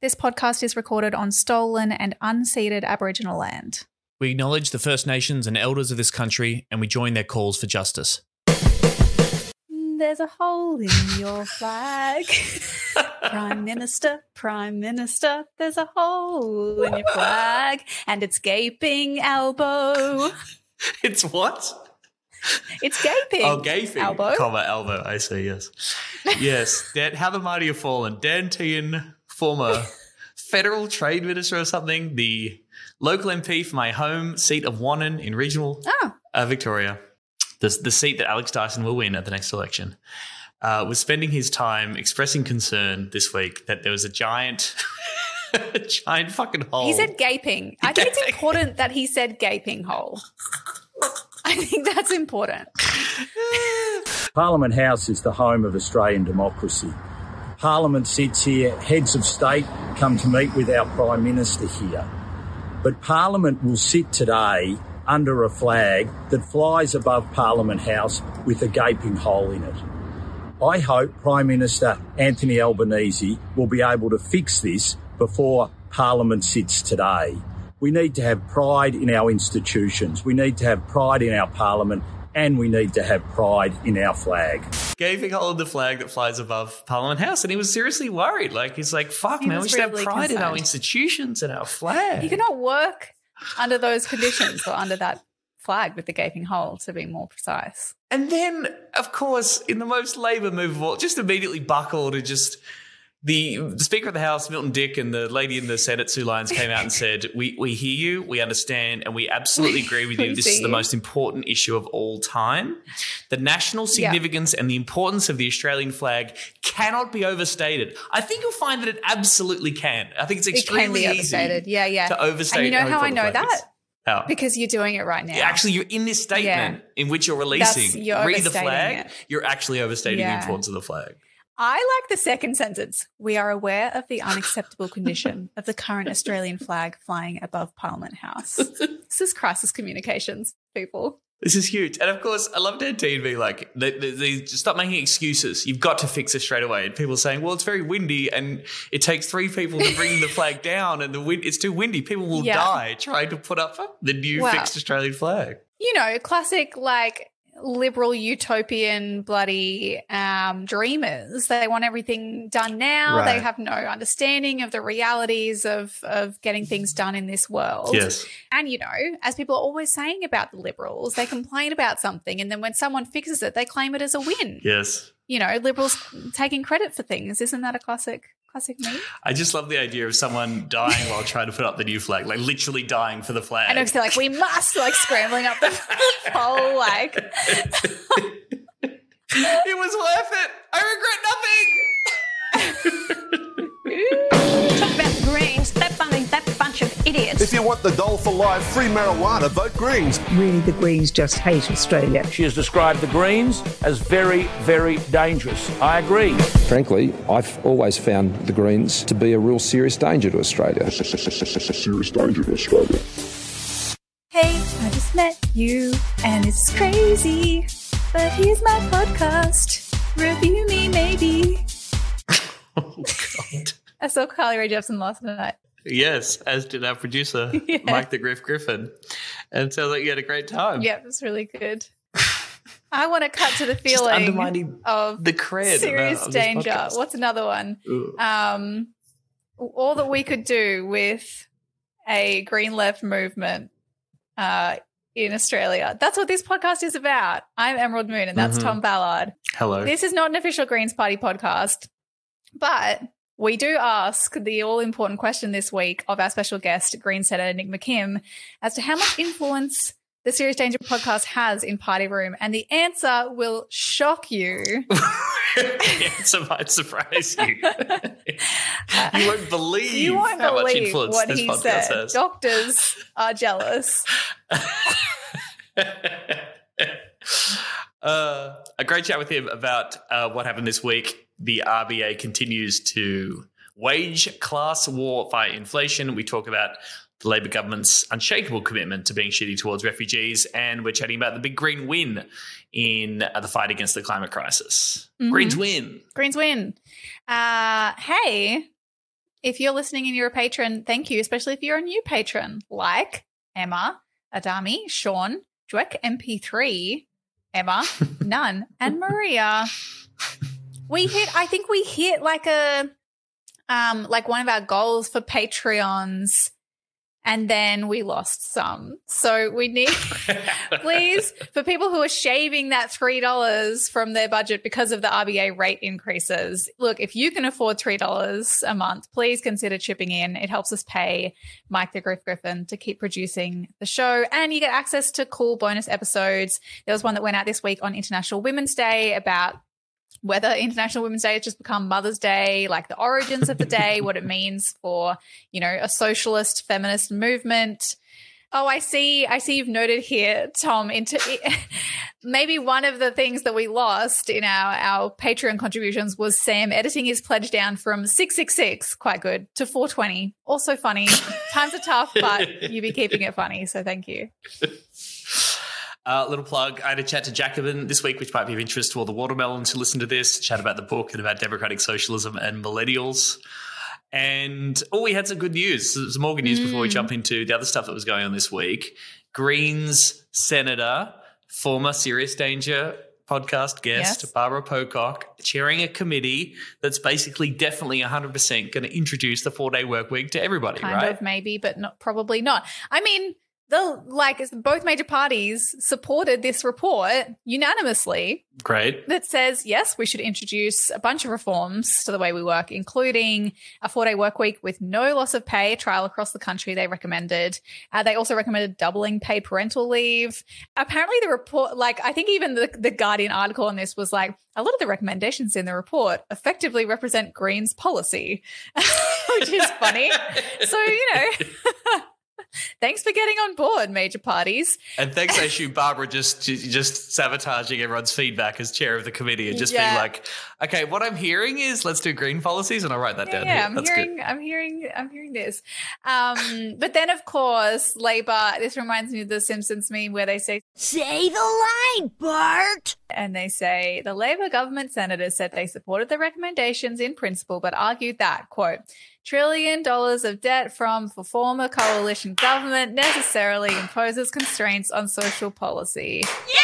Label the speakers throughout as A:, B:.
A: This podcast is recorded on stolen and unceded Aboriginal land.
B: We acknowledge the First Nations and elders of this country and we join their calls for justice.
A: There's a hole in your flag. Prime Minister, Prime Minister, there's a hole in your flag and it's gaping elbow.
B: It's what?
A: It's gaping.
B: Oh, gaping.
A: Elbow.
B: Comma, elbow. I see, yes. Yes. Dan, how the mighty have fallen. Dan Tehan, former federal trade minister or something, the local MP for my home seat of Wannon in regional
A: Oh,
B: uh, Victoria, the, the seat that Alex Dyson will win at the next election, uh, was spending his time expressing concern this week that there was a giant, a giant fucking hole.
A: he said gaping. I think it's important that he said gaping hole. I think that's important.
C: Parliament House is the home of Australian democracy. Parliament sits here, heads of state come to meet with our Prime Minister here. But Parliament will sit today under a flag that flies above Parliament House with a gaping hole in it. I hope Prime Minister Anthony Albanese will be able to fix this before Parliament sits today. We need to have pride in our institutions. We need to have pride in our Parliament and we need to have pride in our flag.
B: Gaping hole in the flag that flies above Parliament House, and he was seriously worried. Like he's like, "Fuck,
A: He
B: man, we should have pride in our institutions and our flag."
A: You cannot work under those conditions or under that flag with the gaping hole, to be more precise.
B: And then, of course, in the most Labor move of all, just immediately buckled and just the, the Speaker of the House, Milton Dick, and the lady in the Senate, Sue Lines, came out and said, "We we hear you, we understand, and we absolutely agree with you. This is the most important issue of all time. The national
A: Yeah.
B: significance and the importance of the Australian flag cannot be overstated. I think you'll find that it absolutely can. I think it's
A: It
B: extremely
A: overstated.
B: easy
A: Yeah, yeah.
B: to overstate.
A: and you know how I know
B: the flag is.
A: that?
B: How?
A: Because you're doing it right now.
B: Yeah, Actually, you're in this statement in which you're releasing
A: you're
B: read the flag.
A: it.
B: You're actually overstating the importance of the flag.
A: I like the second sentence. We are aware of the unacceptable condition of the current Australian flag flying above Parliament House. this is crisis communications, people.
B: This is huge. And of course, I love Dan Tehan being like, they, they, they just stop making excuses. You've got to fix this straight away. And people saying, well, it's very windy and it takes three people to bring the flag down and the wind, it's too windy. People will
A: Yeah.
B: die trying to put up the new
A: Wow.
B: fixed Australian flag.
A: You know, classic like liberal utopian bloody um, dreamers. They want everything done now. They have no understanding of the realities of of getting things done in this world.
B: Yes.
A: And you know, as people are always saying about the liberals, they complain about something and then when someone fixes it, they claim it as a win.
B: Yes.
A: You know, liberals taking credit for things. Isn't that a classic classic?
B: I just love the idea of someone dying while trying to put up the new flag, like literally dying for the flag.
A: And it's like we must like scrambling up the pole like
B: it was worth it. I regret nothing.
D: bunch of idiots.
E: If you want the dole for life, free marijuana, vote Greens.
F: really the Greens just hate Australia.
G: She has described the Greens as very, very dangerous. I agree.
H: Frankly, I've always found the Greens to be a real serious danger to Australia.
E: Serious danger to Australia.
A: Hey, I just met you and it's crazy. But here's my podcast. Review me maybe.
B: Oh God.
A: I saw Carly Rae Jepsen last night.
B: Yes, as did our producer,
A: Yeah.
B: Mike the Griff Griffin. And sounds like you had a great time.
A: Yeah, it was really good. I want to cut to the feeling of
B: the cred of
A: serious
B: of
A: danger.
B: podcast.
A: What's another one?
B: Ooh.
A: Um, all that we could do with a green left movement uh, in Australia. That's what this podcast is about. I'm Emerald Moon, and that's
B: Mhm.
A: Tom Ballard.
B: Hello.
A: This is not an official Greens Party podcast, but we do ask the all important question this week of our special guest, Green Senator Nick McKim, as to how much influence the Serious Danger podcast has in Party Room. And the answer will shock you.
B: the answer might surprise you. you won't believe
A: You won't
B: how much influence
A: what
B: this
A: he
B: podcast
A: said.
B: has.
A: Doctors are jealous.
B: uh, a great chat with him about uh, what happened this week. The RBA continues to wage class war, fight inflation. We talk about the Labor government's unshakable commitment to being shitty towards refugees, and we're chatting about the big green win in uh, the fight against the climate crisis.
A: Mhm.
B: Greens win.
A: Greens win. Uh, hey, If you're listening and you're a patron, thank you, especially if you're a new patron like Emma, Adami, Sean, Dweck MP3, Emma, Nun, and Maria. We hit, I think we hit like a, um, like one of our goals for Patreons and then we lost some. So we need, please, for people who are shaving that $3 from their budget because of the RBA rate increases, look, if you can afford $3 a month, please consider chipping in. It helps us pay Mike the Griff Griffin to keep producing the show. And you get access to cool bonus episodes. There was one that went out this week on International Women's Day about whether International Women's Day has just become Mother's Day, like the origins of the day, what it means for, you know, a socialist feminist movement. Oh, I see. I see you've noted here, Tom, into maybe one of the things that we lost in our, our Patreon contributions was Sam editing his pledge down from 666, quite good, to 420. Also funny. Times are tough, but you be keeping it funny. So thank you.
B: Uh, little plug. I had a chat to Jacobin this week, which might be of interest to all the watermelons who listen to this. Chat about the book and about democratic socialism and millennials. And oh, we had some good news. Some more good news before we jump into the other stuff that was going on this week. Greens Senator, former Serious Danger podcast guest,
A: Yes.
B: Barbara Pocock, chairing a committee that's basically definitely 100% going to introduce the four day work week to everybody,
A: kind
B: right?
A: of maybe but not probably not i mean the like both major parties supported this report unanimously
B: Great.
A: that says yes we should introduce a bunch of reforms to the way we work including a four day work week with no loss of pay trial across the country they recommended. Uh, they also recommended doubling paid parental leave. Apparently the report like i think even the, the guardian article on this was like a lot of the recommendations in the report effectively represent greens policy which is funny. So you know thanks for getting on board major parties
B: And thanks, I assume Barbara just just sabotaging everyone's feedback as chair of the committee and just
A: Yeah.
B: being like, okay, what I'm hearing is let's do green policies, and I'll write that
A: yeah,
B: down
A: yeah,
B: here.
A: I'm
B: That's
A: hearing,
B: good.
A: I'm hearing, I'm hearing this. Um, but then, of course, Labor. This reminds me of the Simpsons meme where they say,
D: Say the line, Bart.
A: and they say the Labor government senators said they supported the recommendations in principle, but argued that quote trillion dollars of debt from the former coalition government necessarily imposes constraints on social policy. Yeah!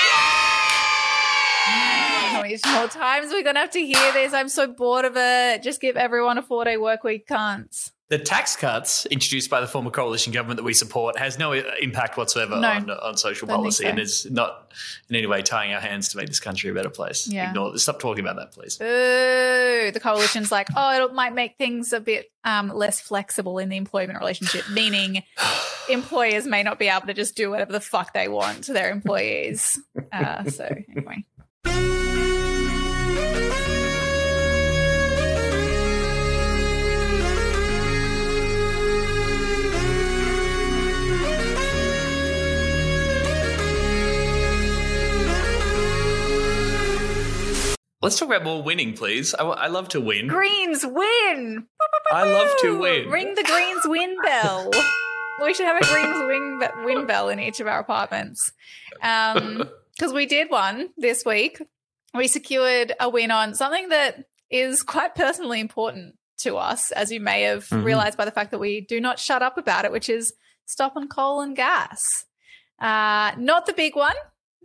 A: How many more times are we gonna have to hear this? I'm so bored of it. Just give everyone a four day work week, cunts.
B: The tax cuts introduced by the former coalition government that we support has no impact whatsoever
A: No.
B: on, on social policy
A: so.
B: and is not in any way tying our hands to make this country a better place.
A: Yeah.
B: Ignore Stop talking about that, please.
A: Boo. The coalition's like, oh, it might make things a bit um, less flexible in the employment relationship, meaning employers may not be able to just do whatever the fuck they want to their employees. Uh, so, anyway.
B: Let's talk about more winning, please. I, I love to win.
A: Greens win.
B: I love to win.
A: Ring the Greens win bell. we should have a Greens win, win bell in each of our apartments. Um, because we did one this week. We secured a win on something that is quite personally important to us, as you may have
B: Mhm.
A: realized by the fact that we do not shut up about it, which is stop on coal and gas. Uh, not the big one,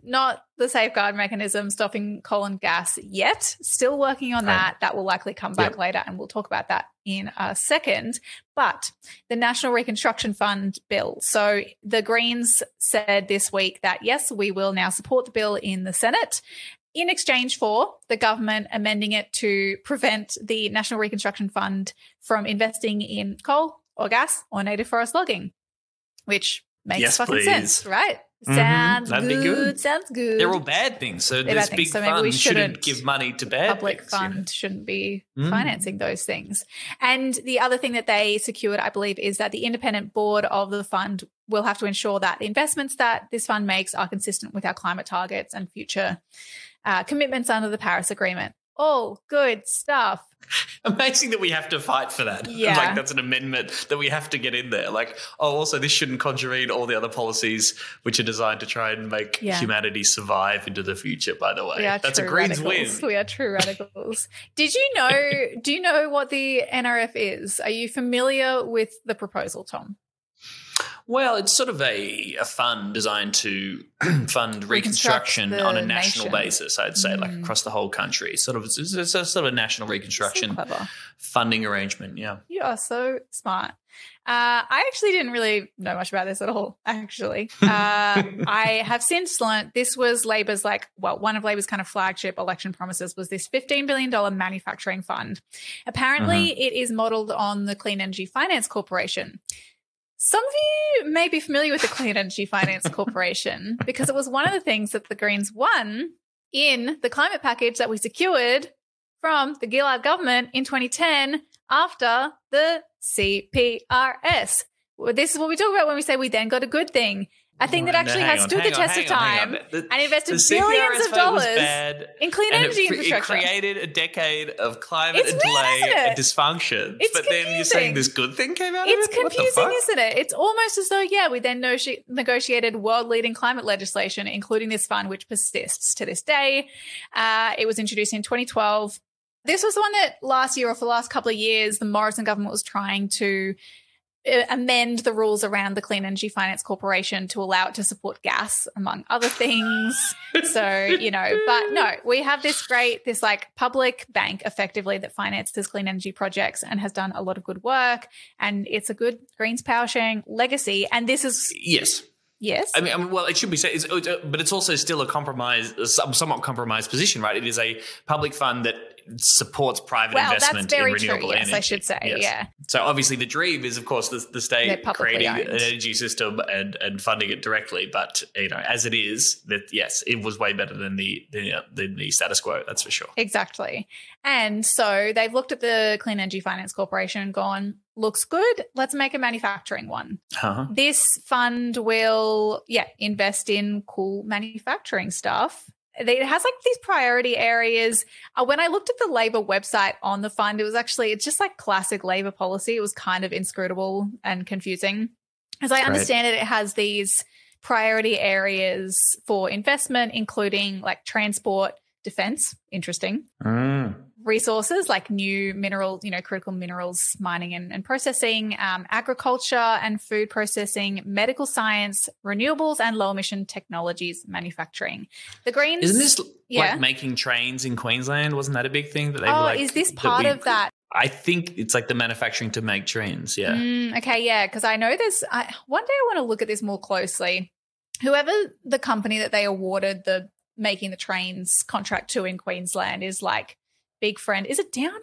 A: not the safeguard mechanism stopping coal and gas yet. Still working on that. That will likely come back
B: Yep.
A: later, and we'll talk about that in a second. But the National Reconstruction Fund bill. So the Greens said this week that yes, we will now support the bill in the Senate in exchange for the government amending it to prevent the National Reconstruction Fund from investing in coal or gas or native forest logging, which makes
B: Yes,
A: fucking
B: please.
A: sense, right?
B: Mhm.
A: Sounds
B: That'd
A: good,
B: be good.
A: Sounds good.
B: They're all bad things. So this big
A: so we
B: fund shouldn't
A: shouldn't
B: give money to bad
A: public
B: things, you know?
A: fund shouldn't be
B: Mm.
A: financing those things. And the other thing that they secured, I believe, is that the independent board of the fund will have to ensure that the investments that this fund makes are consistent with our climate targets and future uh, commitments under the Paris Agreement. All good stuff.
B: Amazing that we have to fight for that.
A: Yeah.
B: like that's an amendment that we have to get in there. Like, oh, also this shouldn't conjure in all the other policies which are designed to try and make
A: Yeah.
B: humanity survive into the future. By the way,
A: We are
B: that's a Greens
A: radicals.
B: win.
A: We are true radicals. Did you know? do you know what the NRF is? Are you familiar with the proposal, Tom?
B: Well, it's sort of a, a fund designed to fund reconstruction on a national
A: nation.
B: basis. I'd say, like
A: Mm.
B: across the whole country. Sort of, it's, it's a sort of a national reconstruction
A: So
B: funding arrangement. Yeah.
A: You are so smart. Uh, I actually didn't really know much about this at all, actually. Uh, I have since learnt this was Labor's, like, well, one of Labor's kind of flagship election promises was this $15 billion manufacturing fund. Apparently, it is modeled on the Clean Energy Finance Corporation. Some of you may be familiar with the Clean Energy Finance Corporation because it was one of the things that the Greens won in the climate package that we secured from the Gillard government in 2010 after the CPRS. This is what we talk about when we say we then got a good thing. A thing that actually has
B: on,
A: stood the
B: on,
A: test of time
B: on. The-
A: and invested billions of dollars
B: bad,
A: in clean energy
B: it,
A: infrastructure.
B: It created a decade of climate
A: It's
B: and delay and dysfunction.
A: It's
B: but then you're saying
A: confusing.
B: this good thing came out
A: It's
B: of it? The
A: confusing, isn't it? It's almost as though, yeah, we then noti- negotiated world leading climate legislation, including this fund, which persists to this day. Uh, it was introduced in 2012. This was the one that last year or for the last couple of years, the Morrison government was trying to amend the rules around the Clean Energy Finance Corporation to allow it to support gas, among other things. so, you know, but no, we have this great, this like public bank effectively that finances clean energy projects and has done a lot of good work. And it's a good Greens power sharing legacy. And this is,
B: Yes.
A: yes.
B: I mean, I mean, well, it should be said, it's, it's, uh, but it's also still a compromise, a somewhat compromised position, right? It is a public fund that supports private
A: well, that's
B: investment
A: very
B: in
A: true.
B: renewable
A: Yes,
B: energy.
A: I should say.
B: Yes.
A: Yeah.
B: So obviously, the dream is, of course, the, the state creating
A: owned.
B: an energy system and and funding it directly. But you know, as it is, that yes, it was way better than the the, uh, than the status quo. That's for sure.
A: Exactly. And so they've looked at the Clean Energy Finance Corporation and gone, looks good. Let's make a manufacturing one.
B: Uh-huh.
A: This fund will, yeah, invest in cool manufacturing stuff. It has like these priority areas. Uh, when I looked at the Labor website on the fund, it was actually, it's just like classic Labor policy. It was kind of inscrutable and confusing. As I understand it, it has these priority areas for investment, including like transport, defense, interesting,
B: Mm.
A: Resources like new mineral, you know, critical minerals mining and, and processing, um, agriculture and food processing, medical science, renewables, and low emission technologies manufacturing. The Greens.
B: Isn't this
A: Yeah.
B: like making trains in Queensland? Wasn't that a big thing that they
A: oh,
B: were like?
A: is this
B: that
A: part
B: we-
A: of that?
B: I think it's like the manufacturing to make trains. Yeah.
A: Mm, okay, yeah, because I know there's. I, one day I want to look at this more closely. Whoever the company that they awarded the making the trains contract to in Queensland is like big friend. Is it Downer?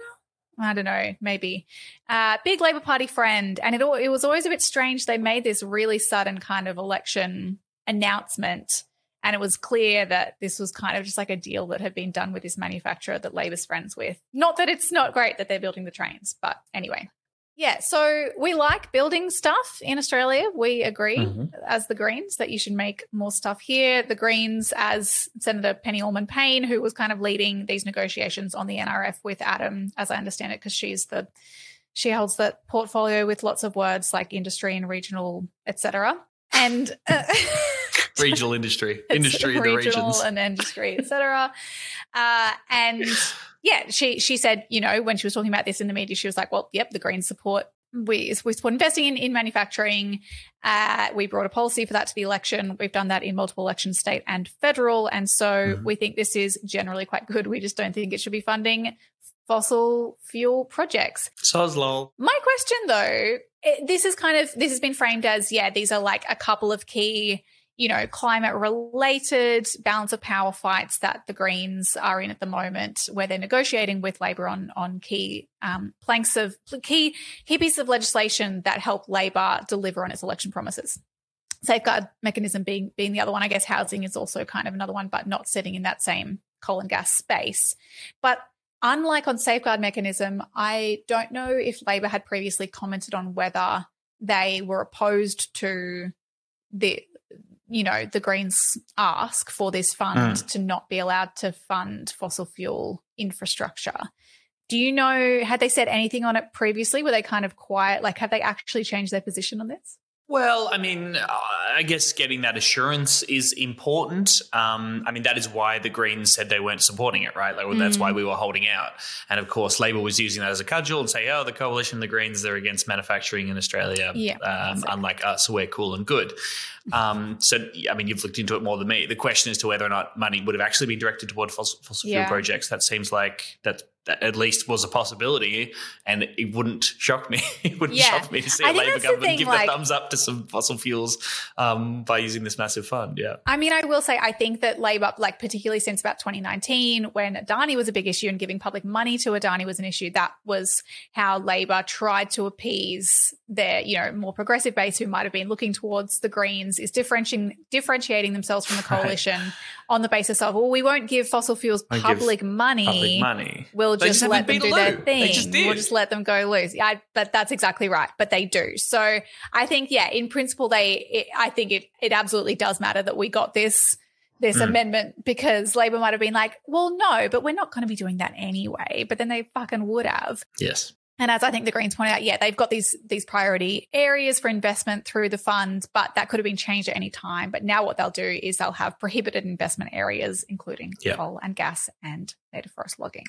A: I don't know, maybe. Uh, big Labor Party friend, and it it was always a bit strange. They made this really sudden kind of election announcement, and it was clear that this was kind of just like a deal that had been done with this manufacturer that Labor's friends with. Not that it's not great that they're building the trains, but anyway. Yeah, so we like building stuff in Australia. We agree
B: Mhm.
A: as the Greens that you should make more stuff here. The Greens, as Senator Penny Allman Payne, who was kind of leading these negotiations on the NRF with Adam, as I understand it, because she's the she holds that portfolio with lots of words like industry and regional, etc. And uh,
B: Regional industry, industry in the regions.
A: and industry, etc. Uh, and yeah, she she said, you know, when she was talking about this in the media, she was like, "Well, yep, the Greens support we we support investing in in manufacturing. Uh, we brought a policy for that to the election. We've done that in multiple elections, state and federal, and so
B: Mhm.
A: we think this is generally quite good. We just don't think it should be funding fossil fuel projects.
B: Lol.
A: My question though, it, this is kind of this has been framed as yeah, these are like a couple of key, you know, climate related balance of power fights that the Greens are in at the moment, where they're negotiating with Labor on on key um, planks of key key pieces of legislation that help Labor deliver on its election promises. Safeguard mechanism being being the other one, I guess housing is also kind of another one, but not sitting in that same coal and gas space. But unlike on safeguard mechanism, I don't know if Labor had previously commented on whether they were opposed to the you know, the Greens ask for this fund
B: Mm.
A: to not be allowed to fund fossil fuel infrastructure. Do you know, had they said anything on it previously? Were they kind of quiet? Like, have they actually changed their position on this?
B: Well, I mean, I guess getting that assurance is important. Um, I mean, that is why the Greens said they weren't supporting it, right? Like, well, that's
A: Mm.
B: why we were holding out. And of course, Labor was using that as a cudgel and say, oh, the coalition, the Greens, they're against manufacturing in Australia.
A: Yeah,
B: um, unlike us, we're cool and good. Um, so, I mean, you've looked into it more than me. The question as to whether or not money would have actually been directed toward fossil, fossil
A: Yeah.
B: fuel projects, that seems like that, that at least was a possibility. And it wouldn't shock me. it wouldn't
A: Yeah.
B: shock me to see
A: I
B: a
A: the
B: government
A: thing,
B: give
A: like-
B: the thumbs up to some fossil fuels um, by using this massive fund. Yeah.
A: I mean, I will say, I think that Labor, like particularly since about 2019, when Adani was a big issue and giving public money to Adani was an issue, that was how Labor tried to appease their, you know, more progressive base who might have been looking towards the Greens, is differentiating differentiating themselves from the
B: Right.
A: coalition on the basis of, well, we won't give fossil fuels public money.
B: Public money.
A: We'll just,
B: just
A: let them do their thing.
B: They just.
A: We'll just let them go loose. Yeah, I, but that's exactly right. But they do. So I think, yeah, in principle, they. It, I think it it absolutely does matter that we got this this
B: Mm.
A: amendment because Labor might have been like, well, no, but we're not going to be doing that anyway. But then they fucking would have.
B: Yes.
A: And as I think the Greens pointed out, yeah, they've got these these priority areas for investment through the fund, but that could have been changed at any time. But now what they'll do is they'll have prohibited investment areas, including
B: Yeah.
A: coal and gas and native forest logging.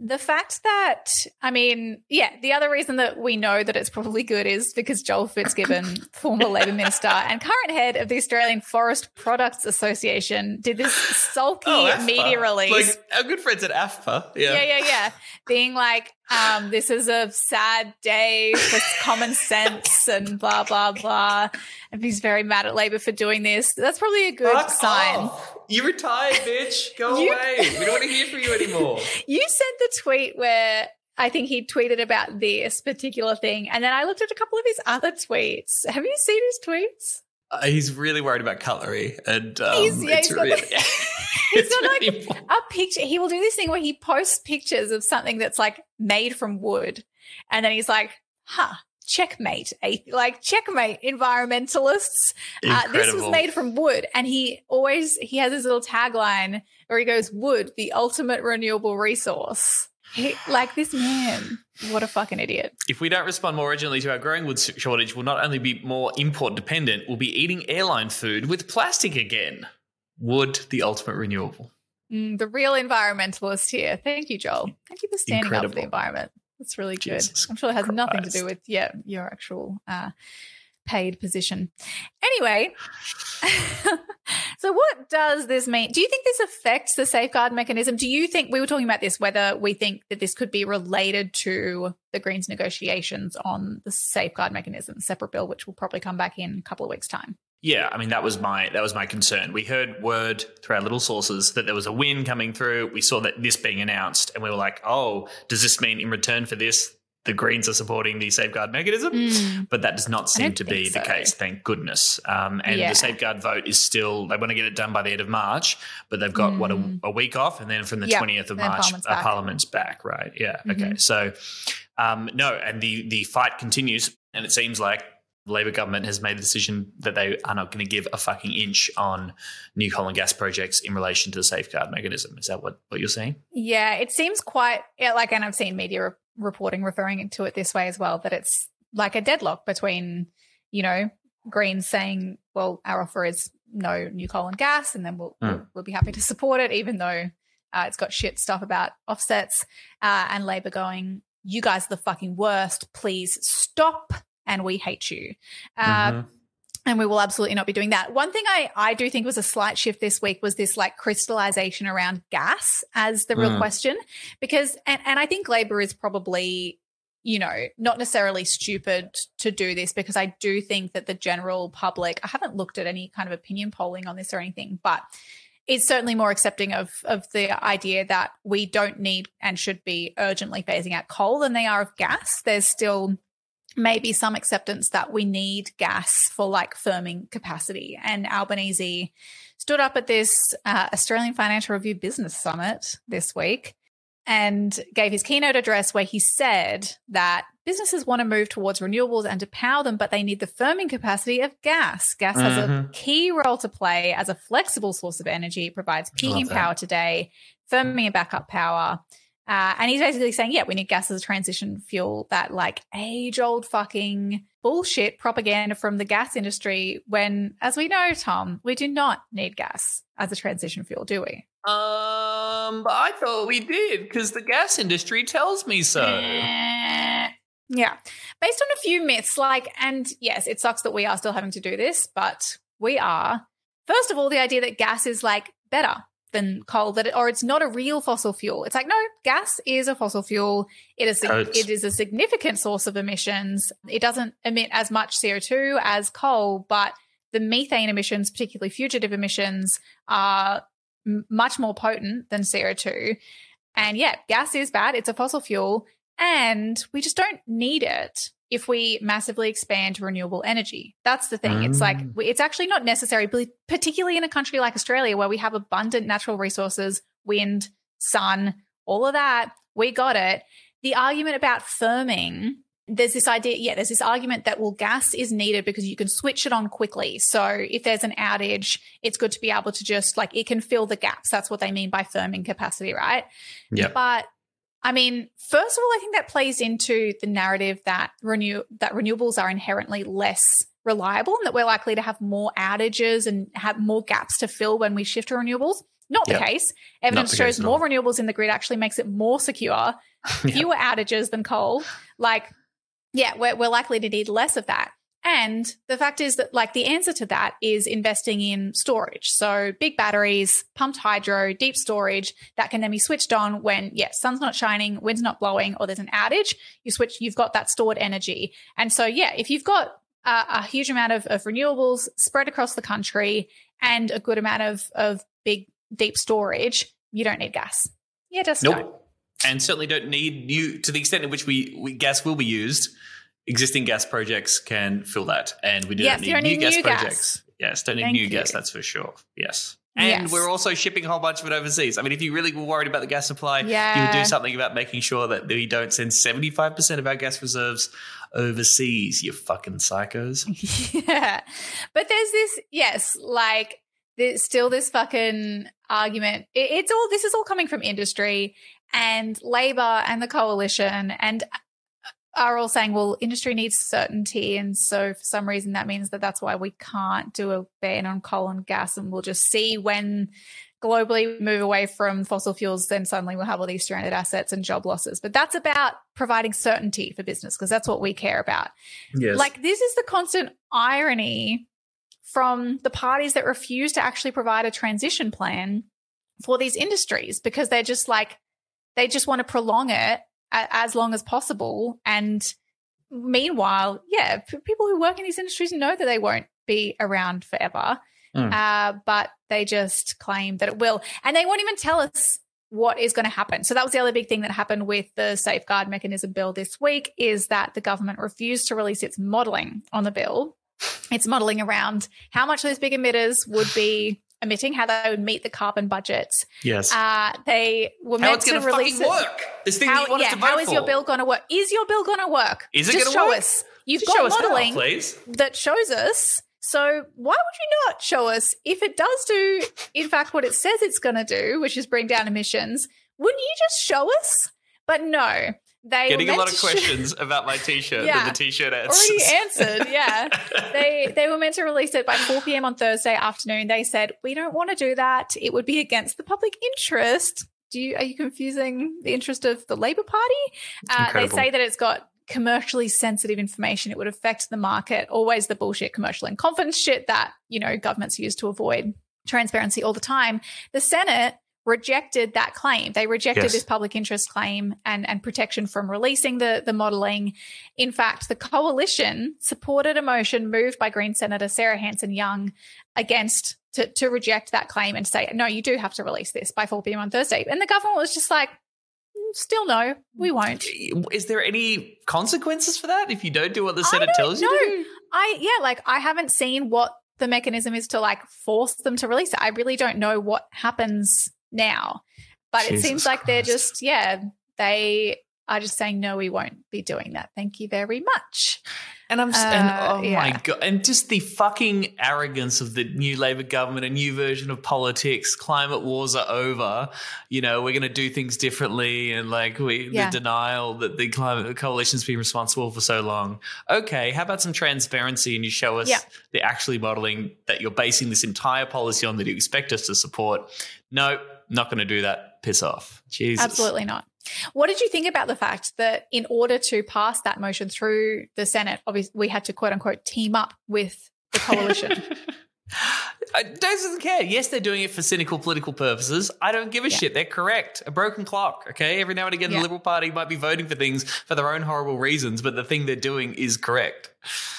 A: The fact that, I mean, yeah, the other reason that we know that it's probably good is because Joel Fitzgibbon, former Labor Minister and current head of the Australian Forest Products Association, did this sulky oh,
B: AFPA.
A: media release
B: Oh, Like our good friends at AFPA. Yeah.
A: yeah, yeah, yeah. Being like, um, this is a sad day for common sense and blah, blah, blah. And he's very mad at Labor for doing this. That's probably a good
B: Fuck
A: sign.
B: off. You retired, bitch. Go
A: You-
B: away. We don't want to hear from you anymore.
A: You sent the tweet where I think he tweeted about this particular thing. And then I looked at a couple of his other tweets. Have you seen his tweets?
B: Uh, he's really worried about cutlery, and um,
A: He's- yeah,
B: it's
A: he's got
B: really,
A: the-
B: it's
A: He's got like a picture. He will do this thing where he posts pictures of something that's like made from wood. And then he's like, huh, checkmate. Like, checkmate, environmentalists. Uh, this was made from wood. And he always, he has his little tagline where he goes, wood, the ultimate renewable resource. He, like this man, what a fucking idiot.
B: If we don't respond more urgently to our growing wood shortage, we'll not only be more import dependent, we'll be eating airline food with plastic again. Wood, the ultimate renewable.
A: Mm, the real environmentalist here. Thank you, Joel. Thank you for standing up for the environment. That's really good.
B: Jesus
A: I'm sure it has nothing to do with yeah your actual uh, paid position. Anyway, so what does this mean? Do you think this affects the safeguard mechanism? Do you think we were talking about this whether we think that this could be related to the Greens negotiations on the safeguard mechanism, separate bill, which will probably come back in a couple of weeks' time?
B: Yeah, I mean that was my that was my concern. We heard word through our little sources that there was a win coming through. We saw that this being announced, and we were like, "Oh, does this mean in return for this, the Greens are supporting the safeguard mechanism?" But that does not seem to be
A: think
B: the case. Thank goodness. Um, and
A: Yeah.
B: the safeguard vote is still they want to get it done by the end of March, but they've got what a, a week off, and then from the
A: Mm. Yep,
B: twentieth of
A: then
B: March,
A: Parliament's
B: uh,
A: back.
B: Parliament's back. Right? Yeah. Okay.
A: Mhm.
B: So um, no, and the the fight continues, and it seems like the Labor government has made the decision that they are not going to give a fucking inch on new coal and gas projects in relation to the safeguard mechanism. Is that what, what you're saying?
A: Yeah, it seems quite like, and I've seen media reporting referring to it this way as well, that it's like a deadlock between, you know, Greens saying, well, our offer is no new coal and gas, and then we'll,
B: Mm.
A: we'll, we'll be happy to support it, even though uh, it's got shit stuff about offsets, uh, and Labor going, you guys are the fucking worst, please stop, and we hate you. Uh,
B: Mhm.
A: And we will absolutely not be doing that. One thing I, I do think was a slight shift this week was this like crystallization around gas as the real
B: Mm.
A: question. Because, and, and I think Labor is probably, you know, not necessarily stupid to do this because I do think that the general public, I haven't looked at any kind of opinion polling on this or anything, but it's certainly more accepting of of the idea that we don't need and should be urgently phasing out coal than they are of gas. There's still maybe some acceptance that we need gas for like firming capacity. And Albanese stood up at this uh, Australian Financial Review Business Summit this week and gave his keynote address where he said that businesses want to move towards renewables and to power them, but they need the firming capacity of gas. Gas has a
B: Mhm.
A: key role to play as a flexible source of energy. It provides peaking power today, firming and backup power. Uh, and he's basically saying, yeah, we need gas as a transition fuel. That like age old fucking bullshit propaganda from the gas industry. When, as we know, Tom, we do not need gas as a transition fuel, do we?
B: Um, but I thought we did because the gas industry tells me so.
A: Eh. Yeah. Based on a few myths, like, and yes, it sucks that we are still having to do this, but we are. First of all, the idea that gas is like better than coal, that it, or it's not a real fossil fuel. It's like, no, gas is a fossil fuel. It is,
B: Totes.
A: it is a significant source of emissions. It doesn't emit as much CO2 as coal, but the methane emissions, particularly fugitive emissions, are m- much more potent than CO2. And yeah, gas is bad. It's a fossil fuel. And we just don't need it if we massively expand renewable energy. That's the thing. It's like,
B: Mm.
A: it's actually not necessary, particularly in a country like Australia where we have abundant natural resources, wind, sun, all of that. We got it. The argument about firming, there's this idea, yeah, there's this argument that, well, gas is needed because you can switch it on quickly. So if there's an outage, it's good to be able to just like, it can fill the gaps. That's what they mean by firming capacity, right?
B: Yeah.
A: But I mean, first of all, I think that plays into the narrative that renew that renewables are inherently less reliable and that we're likely to have more outages and have more gaps to fill when we shift to renewables. Not
B: Yep.
A: the case. Evidence
B: the
A: shows
B: case
A: more renewables in the grid actually makes it more secure,
B: Yep.
A: fewer outages than coal. Like, yeah, we're, we're likely to need less of that. And the fact is that, like, the answer to that is investing in storage. So, big batteries, pumped hydro, deep storage that can then be switched on when, yes, sun's not shining, wind's not blowing, or there's an outage. You switch, you've got that stored energy. And so, yeah, if you've got a, a huge amount of, of renewables spread across the country and a good amount of, of big, deep storage, you don't need gas. Yeah, just
B: Nope.
A: don't.
B: And certainly don't need new to the extent in which we, we gas will be used. Existing gas projects can fill that, and we do
A: Yes,
B: not need, new gas
A: new gas.
B: projects. Yes, don't need
A: Thank
B: new gas. That's for sure. Yes, and
A: Yes.
B: we're also shipping a whole bunch of it overseas. I mean, if you really were worried about the gas supply, you would do something about making sure that we don't send seventy five percent of our gas reserves overseas. You fucking psychos.
A: yeah. But there's this, yes, like there's still this fucking argument. It, it's all, this is all coming from industry and labor and the coalition and are all saying, well, industry needs certainty. And so for some reason, that means that that's why we can't do a ban on coal and gas. And we'll just see when globally we move away from fossil fuels, then suddenly we'll have all these stranded assets and job losses. But that's about providing certainty for business because that's what we care about.
B: Yes,
A: Like this is the constant irony from the parties that refuse to actually provide a transition plan for these industries because they're just like they just want to prolong it a- as long as possible and meanwhile yeah p- people who work in these industries know that they won't be around forever
B: Mm.
A: uh, but they just claim that it will and they won't even tell us what is going to happen. So that was the other big thing that happened with the safeguard mechanism bill this week is that the government refused to release its modeling on the bill. It's modeling around how much those big emitters would be emitting, how they would meet the carbon budgets.
B: yes.
A: Uh, they were
B: How
A: meant
B: it's
A: to release
B: fucking
A: it.
B: work? This thing
A: How,
B: that you want
A: yeah,
B: us to vote
A: how is your bill going to work? Is your bill going to work?
B: Is it gonna
A: show
B: work?
A: us. You've
B: Just
A: got
B: show us how,
A: modeling
B: please.
A: that shows us. So why would you not show us if it does do, in fact, what it says it's going to do, which is bring down emissions? Wouldn't you just show us? But no, they
B: Getting a lot of questions about my t-shirt
A: Yeah.
B: and the t-shirt answers.
A: already answered. Yeah, they they were meant to release it by 4 p.m. on Thursday afternoon. They said we don't want to do that. It would be against the public interest. Do you are you confusing the interest of the Labor Party? Uh, they say that it's got commercially sensitive information. It would affect the market. Always the bullshit commercial and confidence shit that you know governments use to avoid transparency all the time. The Senate rejected that claim. They rejected
B: Yes.
A: this public interest claim and, and protection from releasing the, the modeling. In fact, the coalition supported a motion moved by Green Senator Sarah Hanson Young against to, to reject that claim and say, no, you do have to release this by 4 p.m. on Thursday. And the government was just like, "Mm, still no, we won't.
B: Is there any consequences for that if you don't do what the Senate tells you to do?
A: I yeah, like I haven't seen what the mechanism is to like force them to release it. I really don't know what happens now. But it seems like they're just, yeah, they are just saying, no, we won't be doing that. Thank you very much.
B: And I'm, and
A: Uh,
B: oh my god, and just the fucking arrogance of the new Labor government, a new version of politics. Climate wars are over. You know, we're going to do things differently, and like we,
A: Yeah.
B: the denial that the climate coalition's been responsible for so long. Okay, how about some transparency, and you show us
A: Yeah.
B: the actually modeling that you're basing this entire policy on that you expect us to support. No, not going to do that. Piss off. Jesus.
A: Absolutely not. What did you think about the fact that in order to pass that motion through the Senate, obviously we had to quote unquote team up with the coalition?
B: I doesn't care. Yes, they're doing it for cynical political purposes. I don't give a
A: Yeah.
B: shit. They're correct. A broken clock. Okay. Every now and again,
A: Yeah.
B: the Liberal Party might be voting for things for their own horrible reasons, but the thing they're doing is correct.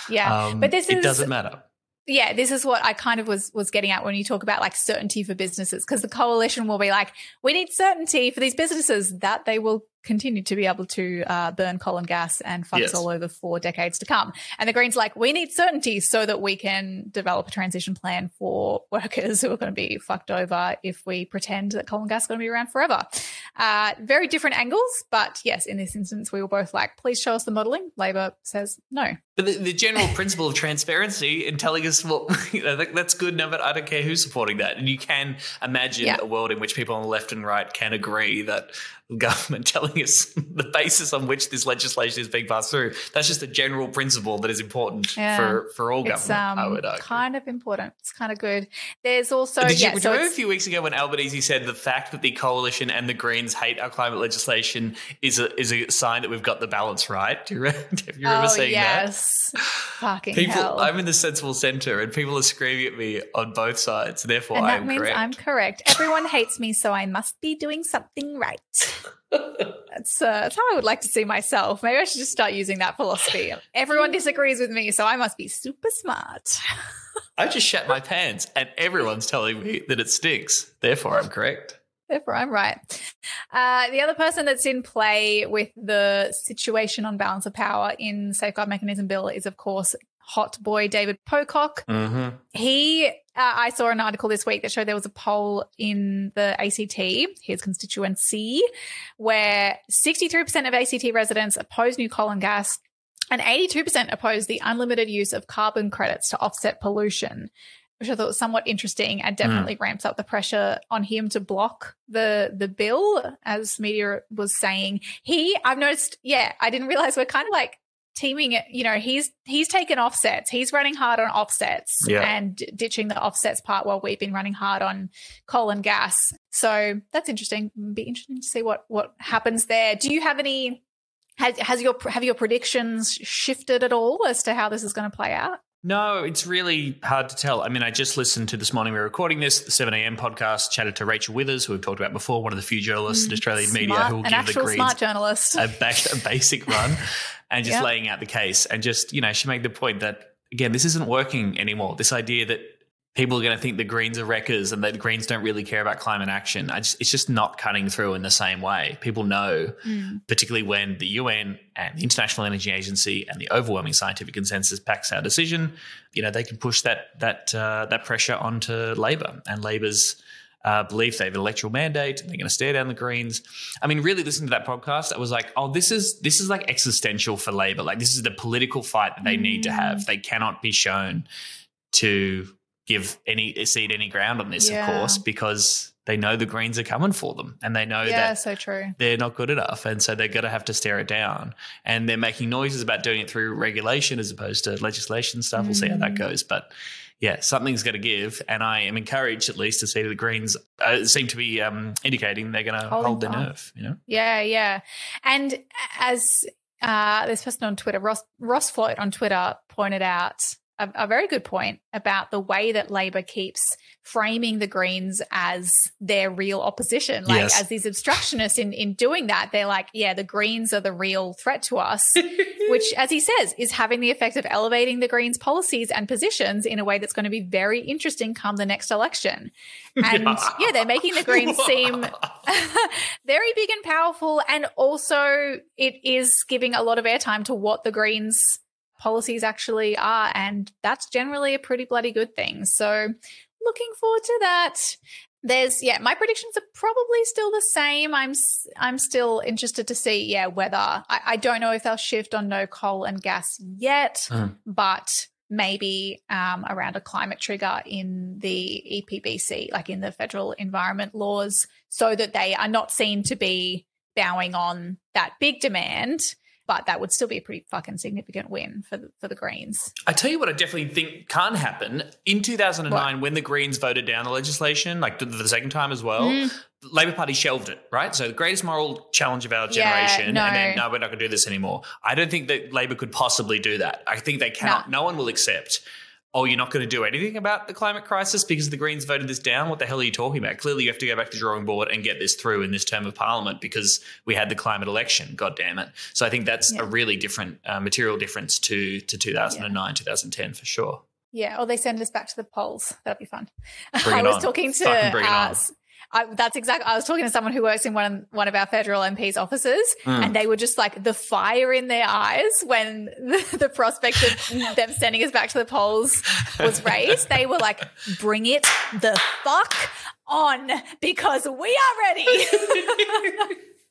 A: yeah.
B: Um,
A: but this
B: it
A: is
B: doesn't matter.
A: Yeah, this is what I kind of was was getting at when you talk about like certainty for businesses because the coalition will be like, we need certainty for these businesses that they will continue to be able to uh, burn coal and gas and fuck
B: Yes.
A: us all over for decades to come. And the Greens like, we need certainty so that we can develop a transition plan for workers who are going to be fucked over if we pretend that coal and gas is going to be around forever. Uh, very different angles, but yes, in this instance, we were both like, please show us the modelling. Labor says no.
B: But the, the general principle of transparency and telling us, well, you know, that, that's good. No, but I don't care who's supporting that. And you can imagine
A: Yeah.
B: a world in which people on the left and right can agree that government telling us the basis on which this legislation is being passed through. That's just a general principle that is important
A: Yeah.
B: for, for all
A: It's
B: government, I
A: um,
B: would argue.
A: kind of important. It's kind of good. There's also
B: Did you,
A: yeah, so
B: remember a few weeks ago when Albanese said the fact that the coalition and the Greens hate our climate legislation is a is a sign that we've got the balance right? Do you remember, do you remember
A: oh
B: saying that?
A: yes, fucking
B: People,
A: hell.
B: I'm in the sensible center, and people are screaming at me on both sides. Therefore,
A: and
B: I
A: that means
B: correct.
A: I'm correct. Everyone hates me, so I must be doing something right. That's, uh, that's how I would like to see myself. Maybe I should just start using that philosophy. Everyone disagrees with me, so I must be super smart.
B: I just shat my pants, and everyone's telling me that it stinks. Therefore, I'm correct.
A: Therefore, I'm right. Uh, the other person that's in play with the situation on balance of power in Safeguard Mechanism Bill is, of course, hot boy David Pocock.
B: Mm-hmm.
A: He, uh, I saw an article this week that showed there was a poll in the ACT, his constituency, where 63% of ACT residents oppose new coal and gas, and 82% oppose the unlimited use of carbon credits to offset pollution. Which I thought was somewhat interesting and definitely ramps up the pressure on him to block the the bill, as media was saying. He, I've noticed, yeah, I didn't realize we're kind of like teaming it you know he's he's taken offsets. He's running hard on offsets
B: Yeah.
A: and ditching the offsets part while we've been running hard on coal and gas. So that's interesting. Be interesting to see what what happens there. Do you have any has, has your have your predictions shifted at all as to how this is going to play out
B: No, it's really hard to tell. I mean, I just listened to this morning. We are recording this, the 7 a.m. podcast, chatted to Rachel Withers, who we've talked about before, one of the few journalists in Australian media
A: Mm,
B: who will give the Greens
A: smart journalist
B: a, a basic run and just
A: Yep.
B: laying out the case. And just, you know, she made the point that, again, this isn't working anymore. This idea that people are going to think the Greens are wreckers and that the Greens don't really care about climate action. I just, it's just not cutting through in the same way. People know,
A: Mm.
B: particularly when the UN and the International Energy Agency and the overwhelming scientific consensus backs our decision, you know, they can push that that uh, that pressure onto Labor and Labor's uh, belief they have an electoral mandate and they're going to stare down the Greens. I mean, really listening to that podcast, I was like, oh, this is this is like existential for Labor. Like this is the political fight that they need to have. They cannot be shown to give any cede any ground on this,
A: Yeah.
B: of course, because they know the Greens are coming for them and they know
A: yeah
B: that
A: so true
B: they're not good enough. And so they're going to have to stare it down. And they're making noises about doing it through regulation as opposed to legislation stuff. We'll see how that
A: Mm.
B: goes. But yeah, something's going to give. And I am encouraged at least to see the Greens uh, seem to be um, indicating they're going to hold their
A: fast.
B: nerve, you know?
A: Yeah, yeah. And as uh, this person on Twitter, Ross, Ross Floyd on Twitter, pointed out a, a very good point about the way that Labor keeps framing the Greens as their real opposition. Like,
B: Yes.
A: as these obstructionists in, in doing that, they're like, yeah, the Greens are the real threat to us, which, as he says, is having the effect of elevating the Greens' policies and positions in a way that's going to be very interesting come the next election. And yeah, they're making the Greens seem very big and powerful. And also, it is giving a lot of airtime to what the Greens policies actually are. And that's generally a pretty bloody good thing. So, looking forward to that. there's yeah, my predictions are probably still the same. I'm I'm still interested to see yeah whether I, I don't know if they'll shift on no coal and gas yet,
B: Mm.
A: but maybe um, around a climate trigger in the EPBC, like in the federal environment laws, so that they are not seen to be bowing on that big demand. But that would still be a pretty fucking significant win for the, for the Greens.
B: I tell you what, I definitely think can't happen. In 2009, when the Greens voted down the legislation, like the, the second time as well,
A: Mm.
B: the Labor Party shelved it, right? So the greatest moral challenge of our
A: Yeah,
B: generation,
A: no.
B: and then, no, we're not going to do this anymore. I don't think that Labor could possibly do that. I think they cannot, no, one will accept, oh, you're not going to do anything about the climate crisis because the Greens voted this down? What the hell are you talking about? Clearly, you have to go back to the drawing board and get this through in this term of parliament because we had the climate election, God damn it. So I think that's
A: Yeah.
B: a really different uh, material difference to, to 2009, 2010 for sure.
A: Yeah, or they send us back to the polls. That'd be fun. I was
B: on.
A: talking to
B: Fucking bring it on.
A: us. I, that's exactly. I was talking to someone who works in one one of our federal MPs' offices,
B: Mm.
A: and they were just like the fire in their eyes when the, the prospect of them sending us back to the polls was raised. They were like, "Bring it the fuck on, because we are ready."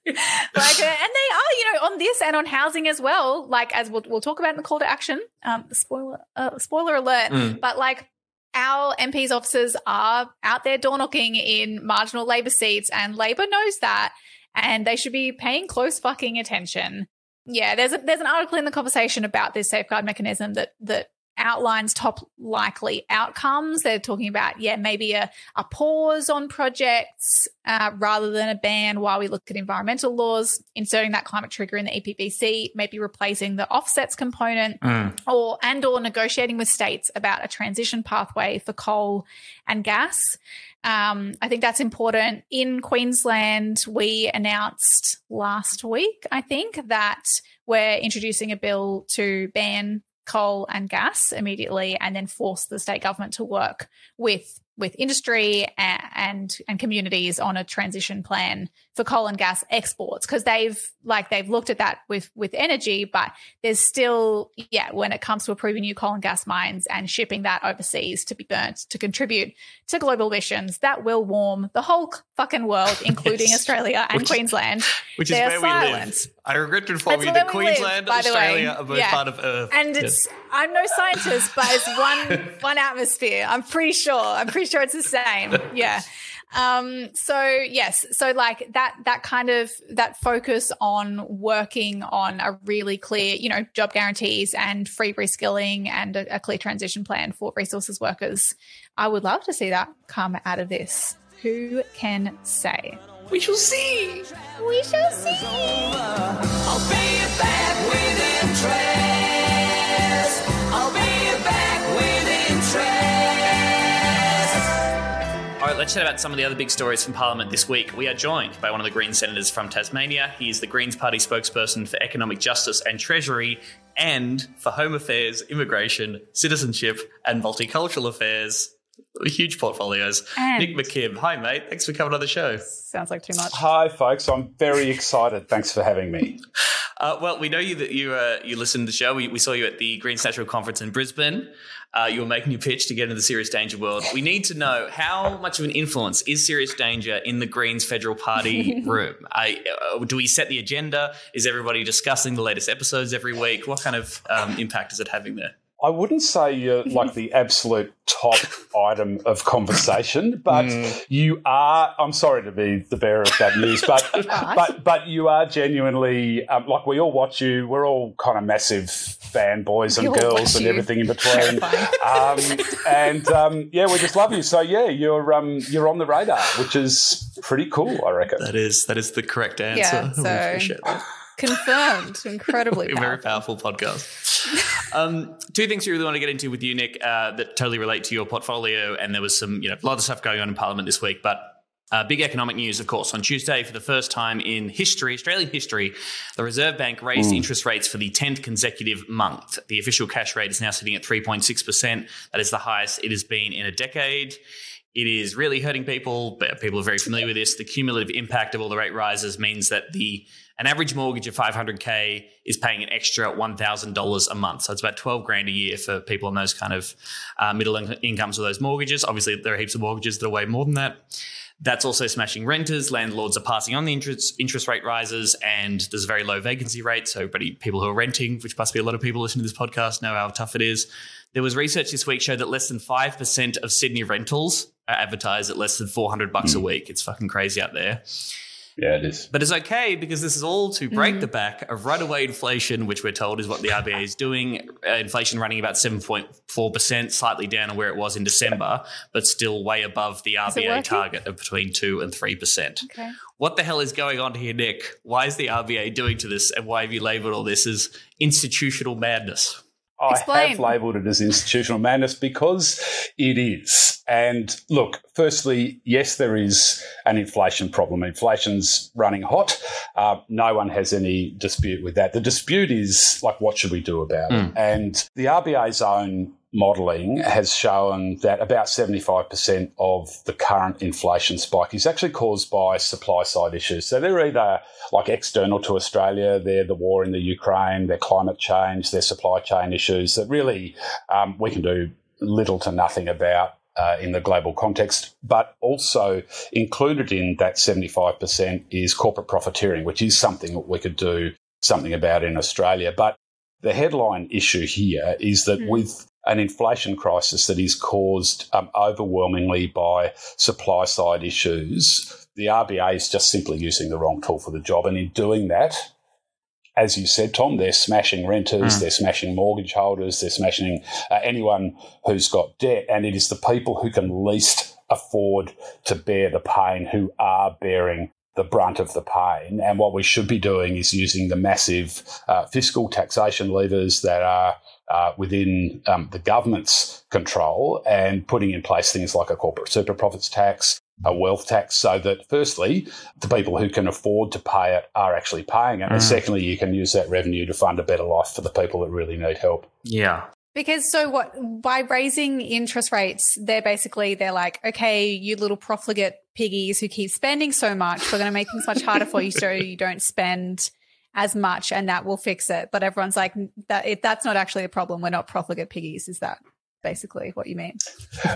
A: like, uh, and they are, you know, on this and on housing as well. Like, as we'll, we'll talk about in the call to action. Um, spoiler, uh, spoiler alert.
B: Mm.
A: But like, our MPs officers are out there door knocking in marginal Labor seats, and Labor knows that, and they should be paying close fucking attention. Yeah, there's a, there's an article in the conversation about this safeguard mechanism that that outlines top likely outcomes. They're talking about yeah maybe a, a pause on projects uh, rather than a ban while we look at environmental laws, inserting that climate trigger in the EPBC, maybe replacing the offsets component or and or negotiating with states about a transition pathway for coal and gas. Um, I think that's important. In Queensland, we announced last week, I think, that we're introducing a bill to ban coal and gas immediately and then force the state government to work with with industry and and, and communities on a transition plan for coal and gas exports because they've like they've looked at that with with energy but there's still yeah when it comes to approving new coal and gas mines and shipping that overseas to be burnt to contribute to global emissions that will warm the whole fucking world including
B: Yes.
A: Australia and
B: Which-
A: Queensland
B: Which is where
A: silent.
B: we live. I regret to inform
A: That's
B: you that
A: we live,
B: Queensland
A: by the way.
B: Australia are both
A: Yeah.
B: part of Earth.
A: and
B: Yes.
A: it's I'm no scientist, but it's one one atmosphere. I'm pretty sure. I'm pretty sure it's the same. Yeah. Um, so yes, so like that that kind of that focus on working on a really clear, you know, job guarantees and free reskilling and a, a clear transition plan for resources workers. I would love to see that come out of this. Who can say?
B: we shall see.
A: We shall see.
B: Let's chat about some of the other big stories from Parliament this week. We are joined by one of the Green senators from Tasmania. He is the Greens Party spokesperson for economic justice and treasury and for home affairs, immigration, citizenship, and multicultural affairs. Huge portfolios.
A: And-
B: Nick McKim. Hi, mate. Thanks for coming on the show.
A: Sounds like too much.
I: Hi, folks. I'm very excited. Thanks for having me.
B: Uh, well, we know you that you uh, you listen to the show. We, we saw you at the Greens Natural Conference in Brisbane. Uh, you were making your pitch to get into the Serious Danger world. We need to know how much of an influence is Serious Danger in the Greens Federal Party room. I, uh, do we set the agenda? Is everybody discussing the latest episodes every week? What kind of um, impact is it having there?
I: I wouldn't say you're like the absolute top item of conversation, but you are. I'm sorry to be the bearer of that news, but but but you are genuinely um, like we all watch you. We're all kind of massive fanboys and girls and
A: you.
I: everything in between. um, and um, yeah, we just love you. So yeah, you're um, you're on the radar, which is pretty cool. I reckon.
B: That is that is the correct answer.
A: Yeah,
B: We
A: so-
B: appreciate that.
A: Confirmed. Incredibly
B: a very
A: powerful.
B: powerful podcast. um, two things we really want to get into with you, Nick, uh, that totally relate to your portfolio. And there was some, you know, a lot of stuff going on in Parliament this week, but. Uh, big economic news, of course. On Tuesday, for the first time in history, Australian history, the Reserve Bank raised interest rates for the 10th consecutive month. The official cash rate is now sitting at 3.6%. That is the highest it has been in a decade. It is really hurting people. But people are very familiar with this. The cumulative impact of all the rate rises means that the an average mortgage of 500k is paying an extra $1,000 a month. So it's about 12 grand a year for people on those kind of uh, middle in- incomes with those mortgages. Obviously, there are heaps of mortgages that are way more than that. That's also smashing renters. Landlords are passing on the interest interest rate rises, and there's a very low vacancy rate. So, everybody, people who are renting, which must be a lot of people listening to this podcast, know how tough it is. There was research this week showed that less than five percent of Sydney rentals are advertised at less than 400 bucks a week. It's fucking crazy out there.
I: Yeah, it is.
B: But it's okay because this is all to break the back of runaway inflation, which we're told is what the RBA is doing. Uh, inflation running about 7.4%, slightly down on where it was in December, but still way above the RBA target of between 2 and 3%.
A: Okay.
B: What the hell is going on here, Nick? Why is the RBA doing to this? And why have you labeled all this as institutional madness?
I: I
A: Explain.
I: have labelled it as institutional madness because it is. And look, firstly, yes, there is an inflation problem. Inflation's running hot. Uh, no one has any dispute with that. The dispute is like, what should we do about it? And the RBA's own modelling has shown that about 75% of the current inflation spike is actually caused by supply side issues. So they're either like external to Australia, they're the war in the Ukraine, they're climate change, they're supply chain issues that really um, we can do little to nothing about. Uh, in the global context, but also included in that 75% is corporate profiteering, which is something that we could do something about in Australia. But the headline issue here is that with an inflation crisis that is caused um, overwhelmingly by supply side issues, the RBA is just simply using the wrong tool for the job. And in doing that, as you said, Tom, they're smashing renters, they're smashing mortgage holders, they're smashing uh, anyone who's got debt. And it is the people who can least afford to bear the pain who are bearing the brunt of the pain. And what we should be doing is using the massive uh, fiscal taxation levers that are uh, within um, the government's control and putting in place things like a corporate super profits tax, a wealth tax, so that firstly, the people who can afford to pay it are actually paying it. And secondly, you can use that revenue to fund a better life for the people that really need help.
B: Yeah.
A: Because so what by raising interest rates, they're basically they're like, okay, you little profligate piggies who keep spending so much, we're going to make things much harder for you so you don't spend as much, and that will fix it. But everyone's like, that it, that's not actually a problem. We're not profligate piggies. Is that basically what you mean?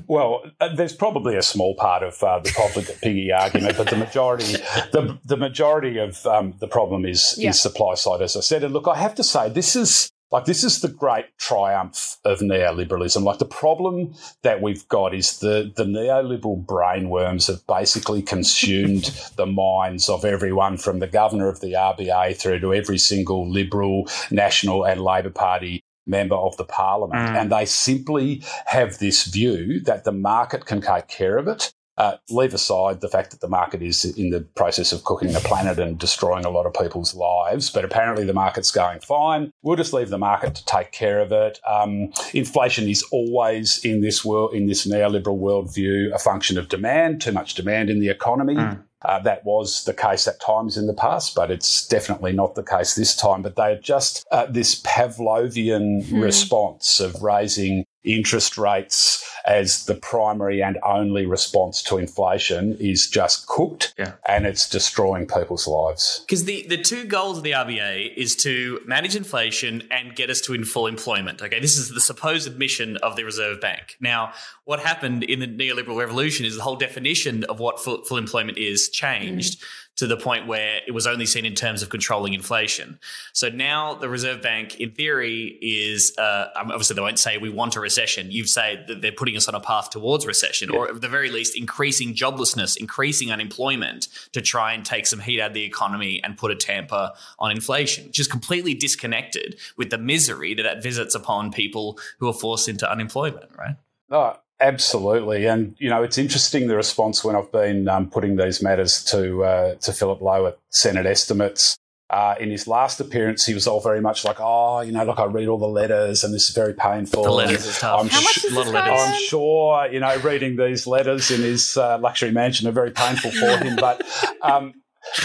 I: Well, uh, there's probably a small part of uh, the profligate piggy argument, but the majority, the, the majority of um, the problem is,
A: Yeah.
I: is supply side, as I said. And look, I have to say, this is like this is the great triumph of neoliberalism. Like the problem that we've got is the the neoliberal brainworms have basically consumed the minds of everyone from the governor of the RBA through to every single liberal, national, and Labor Party member of the parliament. Mm. And they simply have this view that the market can take care of it. Uh, leave aside the fact that the market is in the process of cooking the planet and destroying a lot of people's lives, but apparently the market's going fine. We'll just leave the market to take care of it. Um, inflation is always in this world, in this neoliberal worldview, a function of demand. Too much demand in the economy. Uh, that was the case at times in the past, but it's definitely not the case this time. But they are just uh, this Pavlovian response of raising interest rates as the primary and only response to inflation is just cooked
B: Yeah.
I: and it's destroying people's lives.
B: Because the, the two goals of the RBA is to manage inflation and get us to in full employment. Okay, this is the supposed mission of the Reserve Bank. Now, what happened in the neoliberal revolution is the whole definition of what full, full employment is changed mm. To the point where it was only seen in terms of controlling inflation. So now the Reserve Bank, in theory, is uh, um, obviously they won't say we want a recession. You say that they're putting us on a path towards recession, or at the very least, increasing joblessness, increasing unemployment to try and take some heat out of the economy and put a tamper on inflation, which is completely disconnected with the misery that that visits upon people who are forced into unemployment, right?
I: Oh, absolutely. And, you know, it's interesting the response when I've been um, putting these matters to, uh, to Philip Lowe at Senate Estimates. Uh, in his last appearance, he was all very much like, oh, you know, look, I read all the letters and this is very painful.
B: The letters is tough.
I: I'm
A: How much
I: sh-
A: does
B: a lot
A: this
B: letters.
I: I'm sure, you know, reading these letters in his uh, luxury mansion are very painful for him. But um,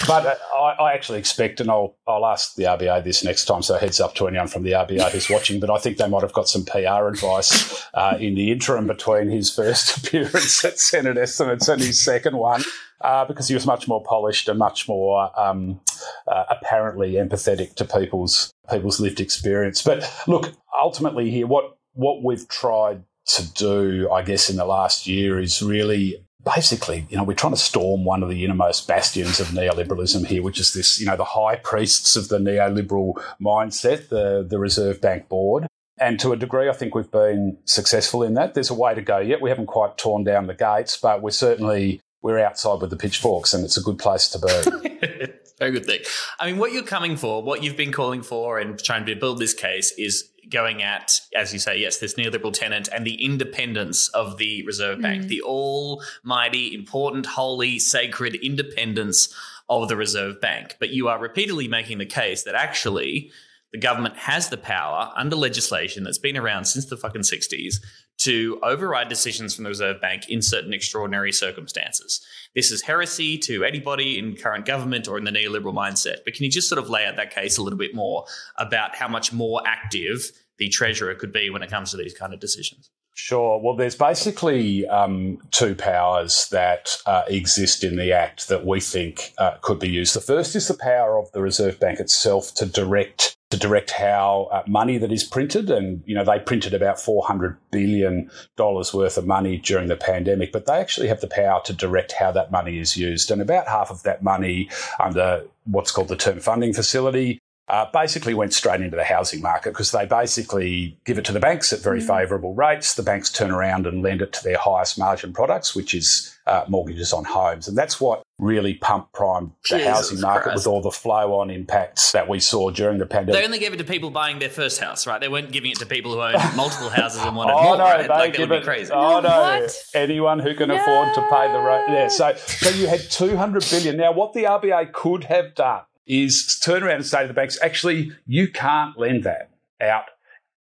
I: but uh, I, I actually expect, and I'll, I'll ask the RBA this next time, so heads up to anyone from the RBA who's watching, but I think they might have got some PR advice uh, in the interim between his first appearance at Senate Estimates and his second one. Uh, because he was much more polished and much more um, uh, apparently empathetic to people's people's lived experience. But look, ultimately here, what what we've tried to do, I guess, in the last year is really basically, you know, we're trying to storm one of the innermost bastions of neoliberalism here, which is this, you know, the high priests of the neoliberal mindset, the, the Reserve Bank Board. And to a degree, I think we've been successful in that. There's a way to go yet. We haven't quite torn down the gates, but we're certainly we're outside with the pitchforks, and it's a good place to be.
B: Very good thing. I mean, what you're coming for, what you've been calling for, and trying to build this case is going at, as you say, yes, this neoliberal tenant and the independence of the Reserve Bank,
A: Mm.
B: the almighty, important, holy, sacred independence of the Reserve Bank. But you are repeatedly making the case that actually the government has the power under legislation that's been around since the fucking 60s to override decisions from the Reserve Bank in certain extraordinary circumstances. This is heresy to anybody in current government or in the neoliberal mindset. But can you just sort of lay out that case a little bit more about how much more active the Treasurer could be when it comes to these kind of decisions?
I: Sure. Well, there's basically um, two powers that uh, exist in the Act that we think uh, could be used. The first is the power of the Reserve Bank itself to direct to direct how uh, money that is printed, and you know they printed about 400 billion dollars worth of money during the pandemic, but they actually have the power to direct how that money is used, and about half of that money under what's called the Term Funding Facility uh, basically went straight into the housing market because they basically give it to the banks at very favourable rates. The banks turn around and lend it to their highest margin products, which is uh, mortgages on homes. And that's what really pumped prime the
B: Jesus
I: housing market
B: Christ.
I: with all the flow on impacts that we saw during the pandemic.
B: They only gave it to people buying their first house, right? They weren't giving it to people who own multiple houses and wanted
I: Oh
B: more,
I: no,
B: right?
I: they
B: Like,
I: give
B: would
I: it.
B: be crazy.
I: Oh no,
A: What?
I: anyone who can afford to pay the rate. Yeah, so so you had two hundred billion. Now, what the RBA could have done is turn around and say to the banks, actually, you can't lend that out.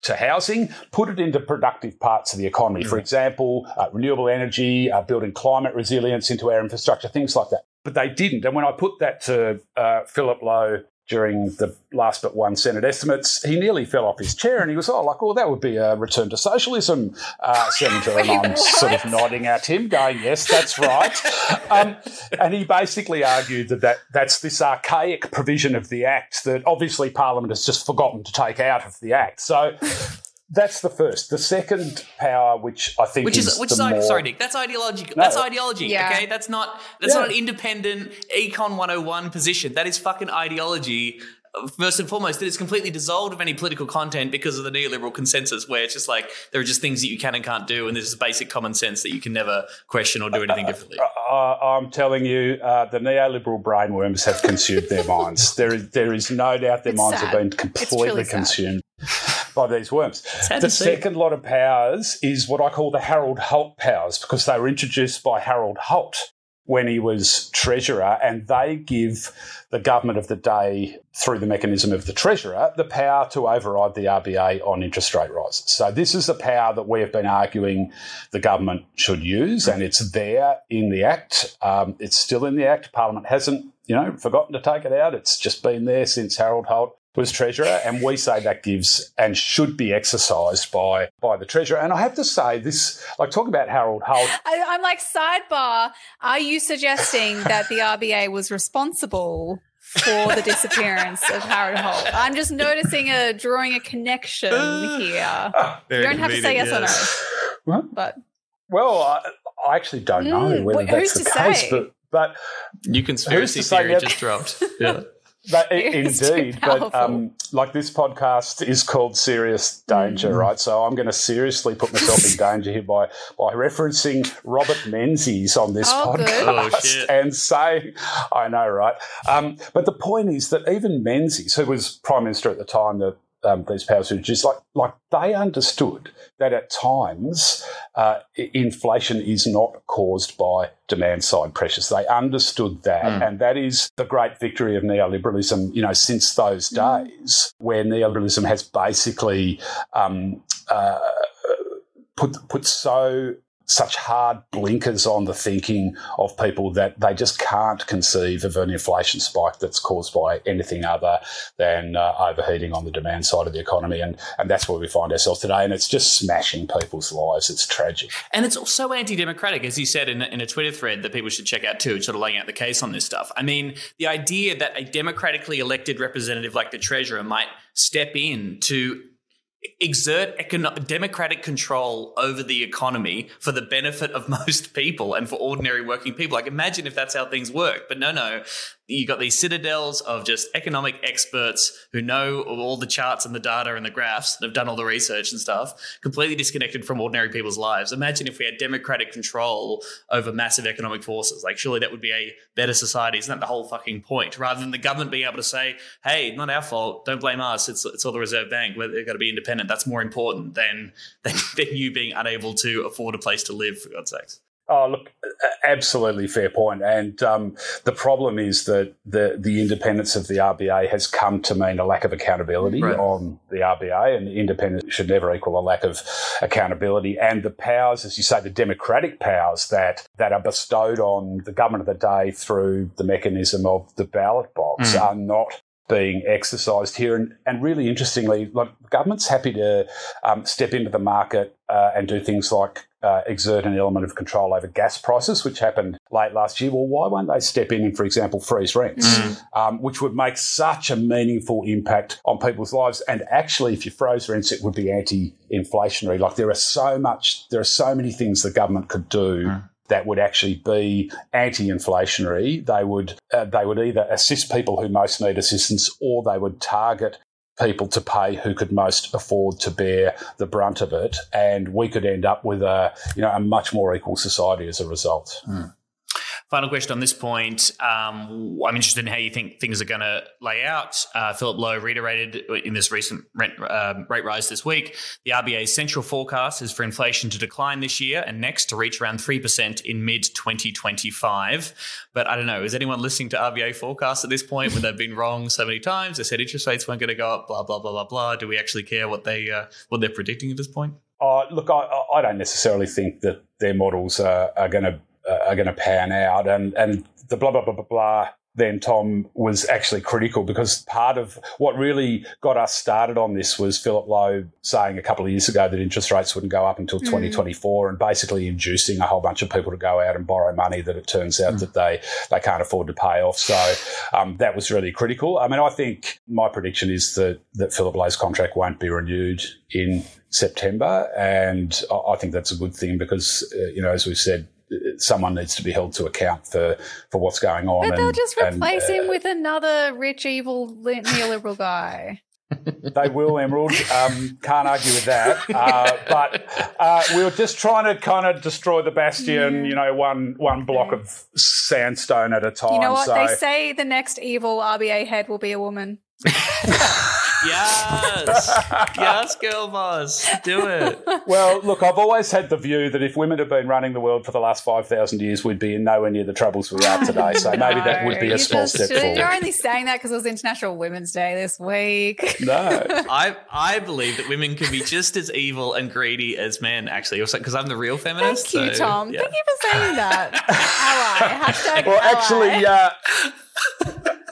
I: To housing, put it into productive parts of the economy. For example, uh, renewable energy, uh, building climate resilience into our infrastructure, things like that. But they didn't. And when I put that to uh, Philip Lowe during the last but one Senate estimates, he nearly fell off his chair and he was, oh, like, well, that would be a return to socialism, uh, Senator. And I'm sort of nodding at him, going, yes, that's right. Um, and he basically argued that, that that's this archaic provision of the Act that obviously Parliament has just forgotten to take out of the Act. So that's the first. The second power, which I think
B: Which is,
I: is
B: which
I: the
B: is
I: more,
B: sorry, Nick. That's ideological. That's ideology.
A: Yeah.
B: Okay, that's not that's
I: Yeah.
B: not an independent econ 101 position. That is fucking ideology. uh, First and foremost, that is completely dissolved of any political content because of the neoliberal consensus, where it's just like there are just things that you can and can't do, and there's just basic common sense that you can never question or do anything differently.
I: Uh, I'm telling you, uh, the neoliberal brainworms have consumed their minds. There is, there is no doubt their
A: It's
I: minds
A: sad.
I: have been completely
A: truly
I: consumed by these worms. The second lot of powers is what I call the Harold Holt powers because they were introduced by Harold Holt when he was treasurer, and they give the government of the day, through the mechanism of the treasurer, the power to override the RBA on interest rate rises. So this is the power that we have been arguing the government should use, and it's there in the Act. Um, it's still in the Act. Parliament hasn't, you know, forgotten to take it out. It's just been there since Harold Holt was treasurer, and we say that gives and should be exercised by by the treasurer. And I have to say, this like talk about Harold Holt.
A: I, I'm like, sidebar, are you suggesting that the RBA was responsible for the disappearance of Harold Holt? I'm just noticing a drawing a connection here. You don't have to say yes, or no.
I: What?
A: But
I: Well, I, I actually don't know
A: Mm,
I: whether
A: wait,
I: that's
A: who's
I: the
A: to
I: case,
A: say?
I: but but
B: New conspiracy
I: Who's to say
B: theory just dropped. Yeah.
I: But i- indeed, but um, like this podcast is called Serious Danger,
A: Mm.
I: right? So I'm going to seriously put myself in danger here by by referencing Robert Menzies on this
A: Oh,
I: podcast
B: Oh,
I: and saying, I know, right? Um, but the point is that even Menzies, who was prime minister at the time that um, these powers introduced, like like they understood that at times uh, inflation is not caused by demand side pressures. They understood that, and that is the great victory of neoliberalism. You know, since those days, where neoliberalism has basically um, uh, put put so such hard blinkers on the thinking of people that they just can't conceive of an inflation spike that's caused by anything other than uh, overheating on the demand side of the economy. And, and that's where we find ourselves today. And it's just smashing people's lives. It's tragic.
B: And it's also anti-democratic, as you said in, in a Twitter thread that people should check out too, sort of laying out the case on this stuff. I mean, the idea that a democratically elected representative like the treasurer might step in to exert econo- democratic control over the economy for the benefit of most people and for ordinary working people. Like, imagine if that's how things work. But no, no, you got these citadels of just economic experts who know all the charts and the data and the graphs and have done all the research and stuff, completely disconnected from ordinary people's lives. Imagine if we had democratic control over massive economic forces. Like, surely that would be a better society. Isn't that the whole fucking point? Rather than the government being able to say, hey, not our fault. Don't blame us. It's, it's all the Reserve Bank. They've got to be independent. That's more important than, than, than you being unable to afford a place to live, for God's sakes.
I: Oh, look, absolutely fair point. And um, the problem is that the, the independence of the RBA has come to mean a lack of accountability
B: Right.
I: on the RBA, and independence should never equal a lack of accountability. And the powers, as you say, the democratic powers that, that are bestowed on the government of the day through the mechanism of the ballot box
B: Mm.
I: are not being exercised here. And, and really interestingly, like government's happy to um, step into the market uh, and do things like uh, exert an element of control over gas prices, which happened late last year. Well, why won't they step in and, for example, freeze rents, um, which would make such a meaningful impact on people's lives? And actually, if you froze rents, it would be anti-inflationary. Like there are so much, there are so many things the government could do that would actually be anti-inflationary. They would uh, they would either assist people who most need assistance, or they would target people to pay who could most afford to bear the brunt of it, and we could end up with a you know a much more equal society as a result. Hmm.
B: Final question on this point. Um, I'm interested in how you think things are going to lay out. Uh, Philip Lowe reiterated in this recent rent, um, rate rise this week the RBA's central forecast is for inflation to decline this year and next to reach around 3% in mid 2025. But I don't know, is anyone listening to RBA forecasts at this point when they've been wrong so many times? They said interest rates weren't going to go up, blah, blah, blah, blah, blah. Do we actually care what, they, uh, what they're predicting at this point?
I: Uh, look, I, I don't necessarily think that their models are, are going to uh, are going to pan out, and and the blah blah blah blah blah. Then Tom was actually critical because part of what really got us started on this was Philip Lowe saying a couple of years ago that interest rates wouldn't go up until
J: Mm.
I: 2024 and basically inducing a whole bunch of people to go out and borrow money that it turns out that they, they can't afford to pay off. So um, that was really critical. I mean, I think my prediction is that, that Philip Lowe's contract won't be renewed in September. And I I think that's a good thing because, uh, you know, as we've said, someone needs to be held to account for, for what's going on.
A: But they'll
I: and-
A: just
I: and,
A: replace
I: uh,
A: him with another rich, evil neoliberal guy.
I: They will, Emerald. Um, can't argue with that. Uh, but uh, we were just trying to kind of destroy the bastion, you know, one one block of sandstone at a time.
A: You know what?
I: So
A: They say the next evil RBA head will be a woman.
B: Yes. yes, girl boss. Do it.
I: well, look, I've always had the view that if women had been running the world for the last 5,000 years, we'd be in nowhere near the troubles we are today. So maybe that would be a small
A: just-
I: step
A: You're
I: forward.
A: only saying that because it was International Women's Day this week.
I: No.
B: I I believe that women can be just as evil and greedy as men, actually. Because I'm the real feminist.
A: Thank you,
B: so,
A: Tom.
B: yeah.
A: Thank you for saying that. ally. Hashtag
I: Well,
A: ally.
I: actually, uh,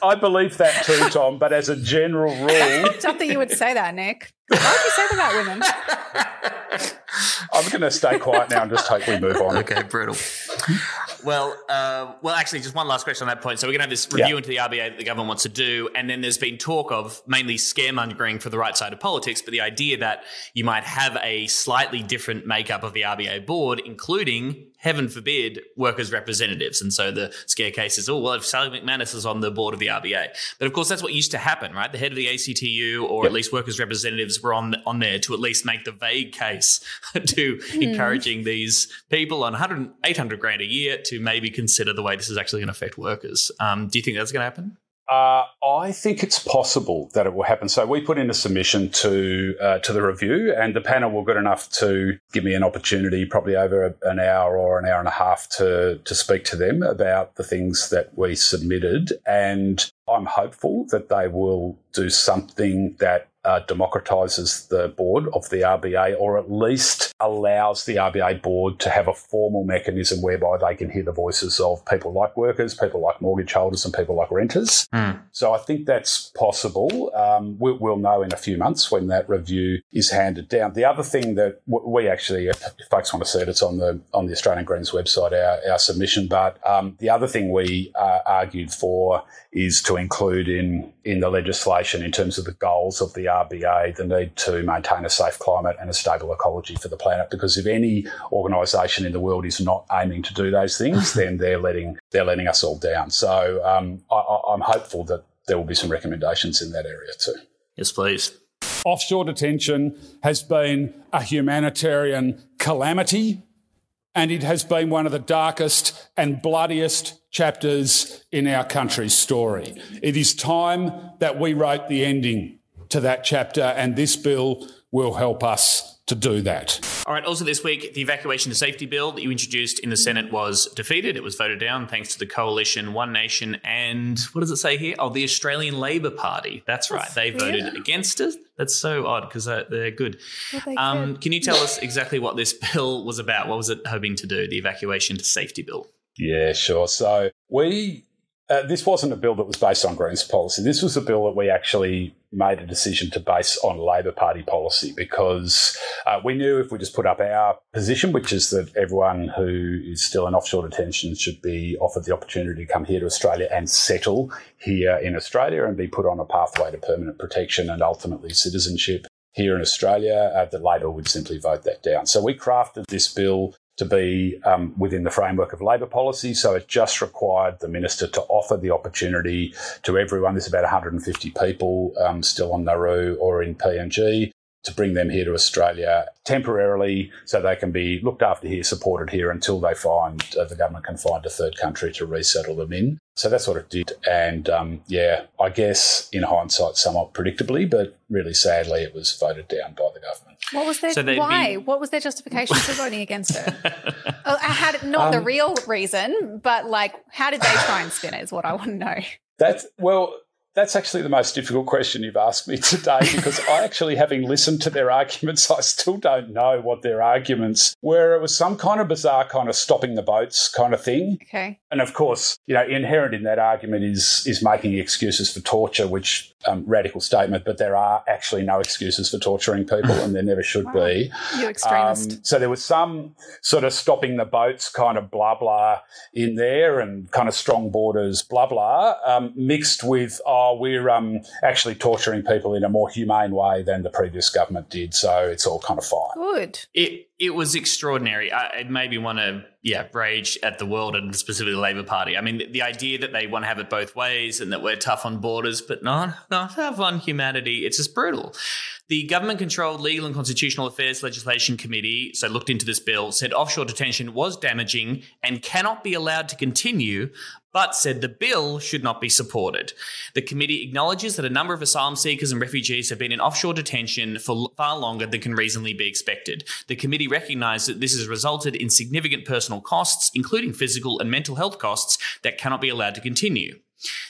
I: I believe that too, Tom, but as a general rule,
A: It's not that you would say that, Nick. Why would you say that about women?
I: I'm going to stay quiet now and just hope we move on.
B: Okay, brutal. Well, uh, well, actually, just one last question on that point. So we're going to have this review
I: Yeah.
B: into the RBA that the government wants to do, and then there's been talk of mainly scaremongering for the right side of politics, but the idea that you might have a slightly different makeup of the RBA board, including, heaven forbid, workers' representatives. And so the scare case is, oh, well, if Sally McManus is on the board of the RBA, but of course that's what used to happen, right? The head of the ACTU or at least workers' representatives were on on there to at least make the vague case to
J: Hmm.
B: encouraging these people on 100, 800 grand a year to maybe consider the way this is actually going to affect workers. Um, do you think that's going to happen?
I: Uh, I think it's possible that it will happen. So we put in a submission to uh, to the review, and the panel were good enough to give me an opportunity, probably over an hour or an hour and a half, to to speak to them about the things that we submitted. And I'm hopeful that they will do something that uh, democratises the board of the RBA or at least allows the RBA board to have a formal mechanism whereby they can hear the voices of people like workers, people like mortgage holders, and people like renters. So I think that's possible. Um, we, we'll know in a few months when that review is handed down. The other thing that w- we actually, if folks want to see it, it's on the on the Australian Greens website, our, our submission. But um, the other thing we uh, argued for is to include in in the legislation in terms of the goals of the RBA the need to maintain a safe climate and a stable ecology for the planet. Because if any organisation in the world is not aiming to do those things, then they're letting they're letting us all down. So um, I, I- I'm hopeful that there will be some recommendations in that area too.
B: Yes, please.
J: Offshore detention has been a humanitarian calamity, and it has been one of the darkest and bloodiest chapters in our country's story. It is time that we wrote the ending to that chapter, and this bill will help us to do that.
B: All right. Also, this week, the evacuation to safety bill that you introduced in the Senate was defeated. It was voted down thanks to the coalition, One Nation, and what does it say here? Oh, the Australian Labor Party. That's right. They voted
A: weird.
B: against it. That's so odd because they're good.
A: Well, they
B: Um, can you tell us exactly what this bill was about? What was it hoping to do? The evacuation to safety bill.
I: Yeah, sure. So we uh, this wasn't a bill that was based on Greens policy. This was a bill that we actually made a decision to base on Labor Party policy because uh, we knew if we just put up our position, which is that everyone who is still in offshore detention should be offered the opportunity to come here to Australia and settle here in Australia and be put on a pathway to permanent protection and ultimately citizenship here in Australia, uh, that Labor would simply vote that down. So we crafted this bill to be um, within the framework of Labor policy. So it just required the minister to offer the opportunity to everyone. There's about 150 people um, still on Nauru or in PNG to bring them here to Australia temporarily so they can be looked after here, supported here until they find uh, the government can find a third country to resettle them in. So that's what it did. And um, yeah, I guess in hindsight, somewhat predictably, but really sadly, it was voted down by the government.
A: What was their
B: So
A: why?
B: be-
A: What was their justification for voting against it? oh, I had not the
I: Um,
A: real reason, but like, how did they try and spin it? Is what I want to know.
I: That's well. That's actually the most difficult question you've asked me today because I actually, having listened to their arguments, I still don't know what their arguments were. It was some kind of bizarre kind of stopping the boats kind of thing.
A: Okay.
I: And of course, you know, inherent in that argument is is making excuses for torture, which um, radical statement, but there are actually no excuses for torturing people, and there never should be.
A: You extremist.
I: Um, so there was some sort of stopping the boats kind of blah blah in there, and kind of strong borders blah blah, um, mixed with oh we're um, actually torturing people in a more humane way than the previous government did, so it's all kind of fine.
A: Good.
B: It it was extraordinary. I, it made me want to yeah rage at the world and specifically the Labor Party. I mean, the, the idea that they want to have it both ways and that we're tough on borders, but not not tough on humanity. It's just brutal. The government-controlled Legal and Constitutional Affairs Legislation Committee, so looked into this bill, said offshore detention was damaging and cannot be allowed to continue, but said the bill should not be supported. The committee acknowledges that a number of asylum seekers and refugees have been in offshore detention for far longer than can reasonably be expected. The committee recognised that this has resulted in significant personal costs, including physical and mental health costs, that cannot be allowed to continue.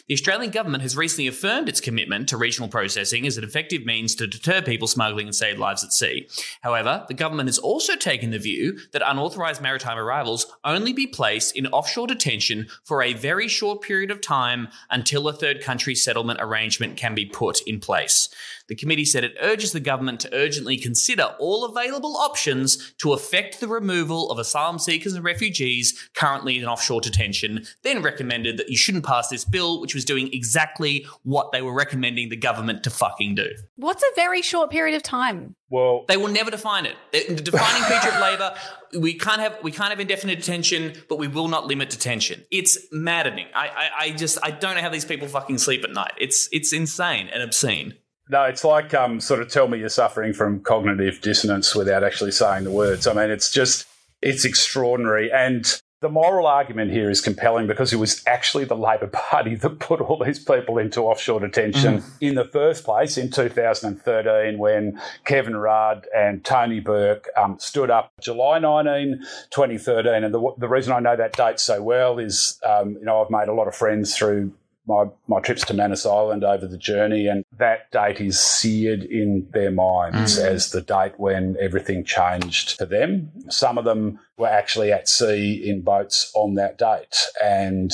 B: The Australian government has recently affirmed its commitment to regional processing as an effective means to deter people smuggling and save lives at sea. However, the government has also taken the view that unauthorised maritime arrivals only be placed in offshore detention for a very short period of time until a third country settlement arrangement can be put in place. The committee said it urges the government to urgently consider all available options to effect the removal of asylum seekers and refugees currently in offshore detention, then recommended that you shouldn't pass this bill, which was doing exactly what they were recommending the government to fucking do.
A: What's a very short period of time?
I: Well,
B: They will never define it. The the defining feature of Labor, we can't have we can't have indefinite detention, but we will not limit detention. It's maddening. I, I, I just I don't know how these people fucking sleep at night. It's it's insane and obscene.
I: No, it's like um, sort of tell me you're suffering from cognitive dissonance without actually saying the words. I mean, it's just, it's extraordinary. And the moral argument here is compelling because it was actually the Labor Party that put all these people into offshore detention in the first place in 2013 when Kevin Rudd and Tony Burke um, stood up July 19, 2013. And the, the reason I know that date so well is, um, you know, I've made a lot of friends through my, my trips to Manus Island over the journey, and that date is seared in their minds
B: Mm.
I: as the date when everything changed for them. Some of them were actually at sea in boats on that date, and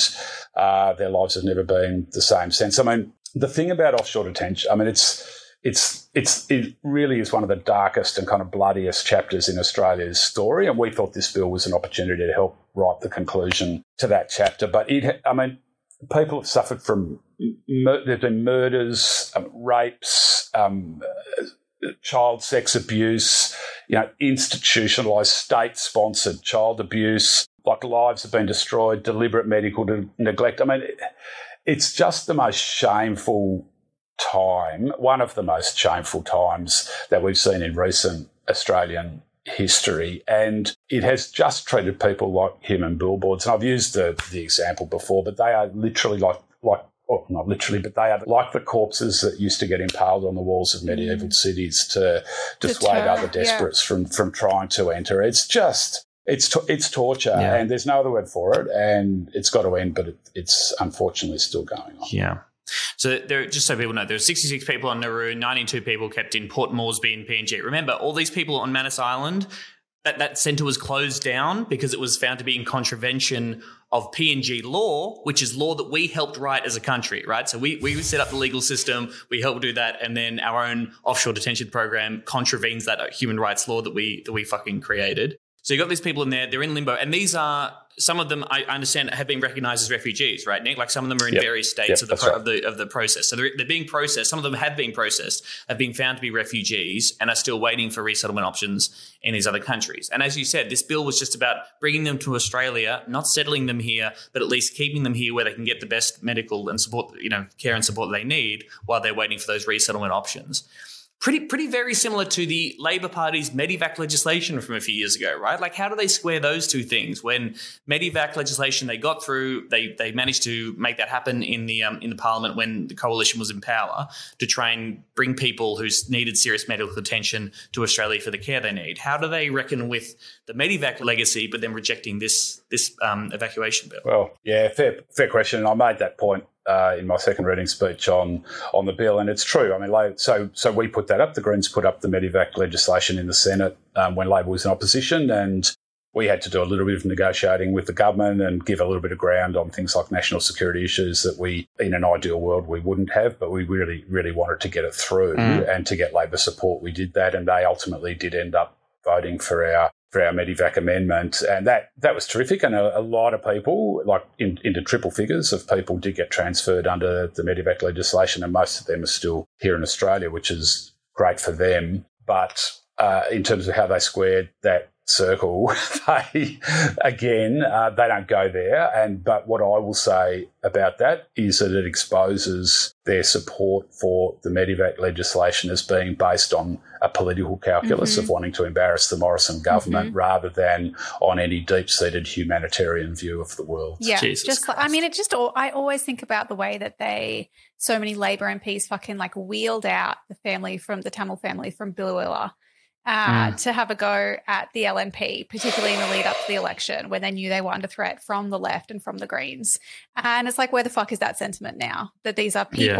I: uh, their lives have never been the same since. I mean, the thing about offshore detention, I mean, it's it's it's it really is one of the darkest and kind of bloodiest chapters in Australia's story, and we thought this bill was an opportunity to help write the conclusion to that chapter. But it, I mean, people have suffered from mur- there've been murders, um, rapes, um, uh, child sex abuse, you know, institutionalized, state-sponsored child abuse. Like lives have been destroyed, deliberate medical de- neglect. I mean, it, it's just the most shameful time, one of the most shameful times that we've seen in recent Australian history. And it has just treated people like human billboards. And I've used the, the example before, but they are literally like, like, or not literally, but they are like the corpses that used to get impaled on the walls of medieval mm. cities to dissuade
A: Deter,
I: other
A: yeah.
I: desperates from, from trying to enter. It's just, it's, to, it's torture
B: Yeah.
I: and there's no other word for it. And it's got to end, but it, it's unfortunately still going on.
B: Yeah. So there, just so people know, there were 66 people on Nauru, 92 people kept in Port Moresby and PNG. Remember, all these people on Manus Island, that, that centre was closed down because it was found to be in contravention of PNG law, which is law that we helped write as a country, right? So we, we set up the legal system, we helped do that, and then our own offshore detention program contravenes that human rights law that we that we fucking created. So you got these people in there, they're in limbo, and these are some of them I understand have been recognised as refugees, right, Nick? Like some of them are in
I: Yep.
B: various states
I: Yep,
B: of the pro-
I: right.
B: of the of the process. So they're, they're being processed. Some of them have been processed, have been found to be refugees, and are still waiting for resettlement options in these other countries. And as you said, this bill was just about bringing them to Australia, not settling them here, but at least keeping them here where they can get the best medical and support, you know, care and support they need while they're waiting for those resettlement options pretty pretty very similar to the Labor Party's Medevac legislation from a few years ago, right? Like, how do they square those two things? When Medevac legislation they got through, they they managed to make that happen in the um, in the Parliament when the coalition was in power to try and bring people who needed serious medical attention to Australia for the care they need. How do they reckon with the Medevac legacy, but then rejecting this this um, evacuation bill?
I: Well, yeah, fair, fair question. And I made that point uh, in my second reading speech on on the bill, and it's true. I mean, La- so so we put that up. The Greens put up the Medevac legislation in the Senate um, when Labor was in opposition, and we had to do a little bit of negotiating with the government and give a little bit of ground on things like national security issues that we, in an ideal world, we wouldn't have, but we really, really wanted to get it through
B: Mm.
I: and to get Labor support. We did that, and they ultimately did end up voting for our for our Medevac amendment, and that that was terrific. And a, a lot of people, like in, into triple figures of people, did get transferred under the Medevac legislation, and most of them are still here in Australia, which is great for them. But uh, in terms of how they squared that circle, they again uh, they don't go there. And but what I will say about that is that it exposes their support for the Medevac legislation as being based on a political calculus
A: Mhm.
I: of wanting to embarrass the Morrison government
A: Mhm.
I: rather than on any deep-seated humanitarian view of the world.
A: Yeah,
B: Jesus
A: just like, I mean, it just al- I always think about the way that they so many Labor MPs fucking like wheeled out the family from the Tamil family from Biloela uh,
B: Mm.
A: to have a go at the LNP, particularly in the lead up to the election when they knew they were under threat from the left and from the Greens. And it's like, where the fuck is that sentiment now? That these are
B: Yeah.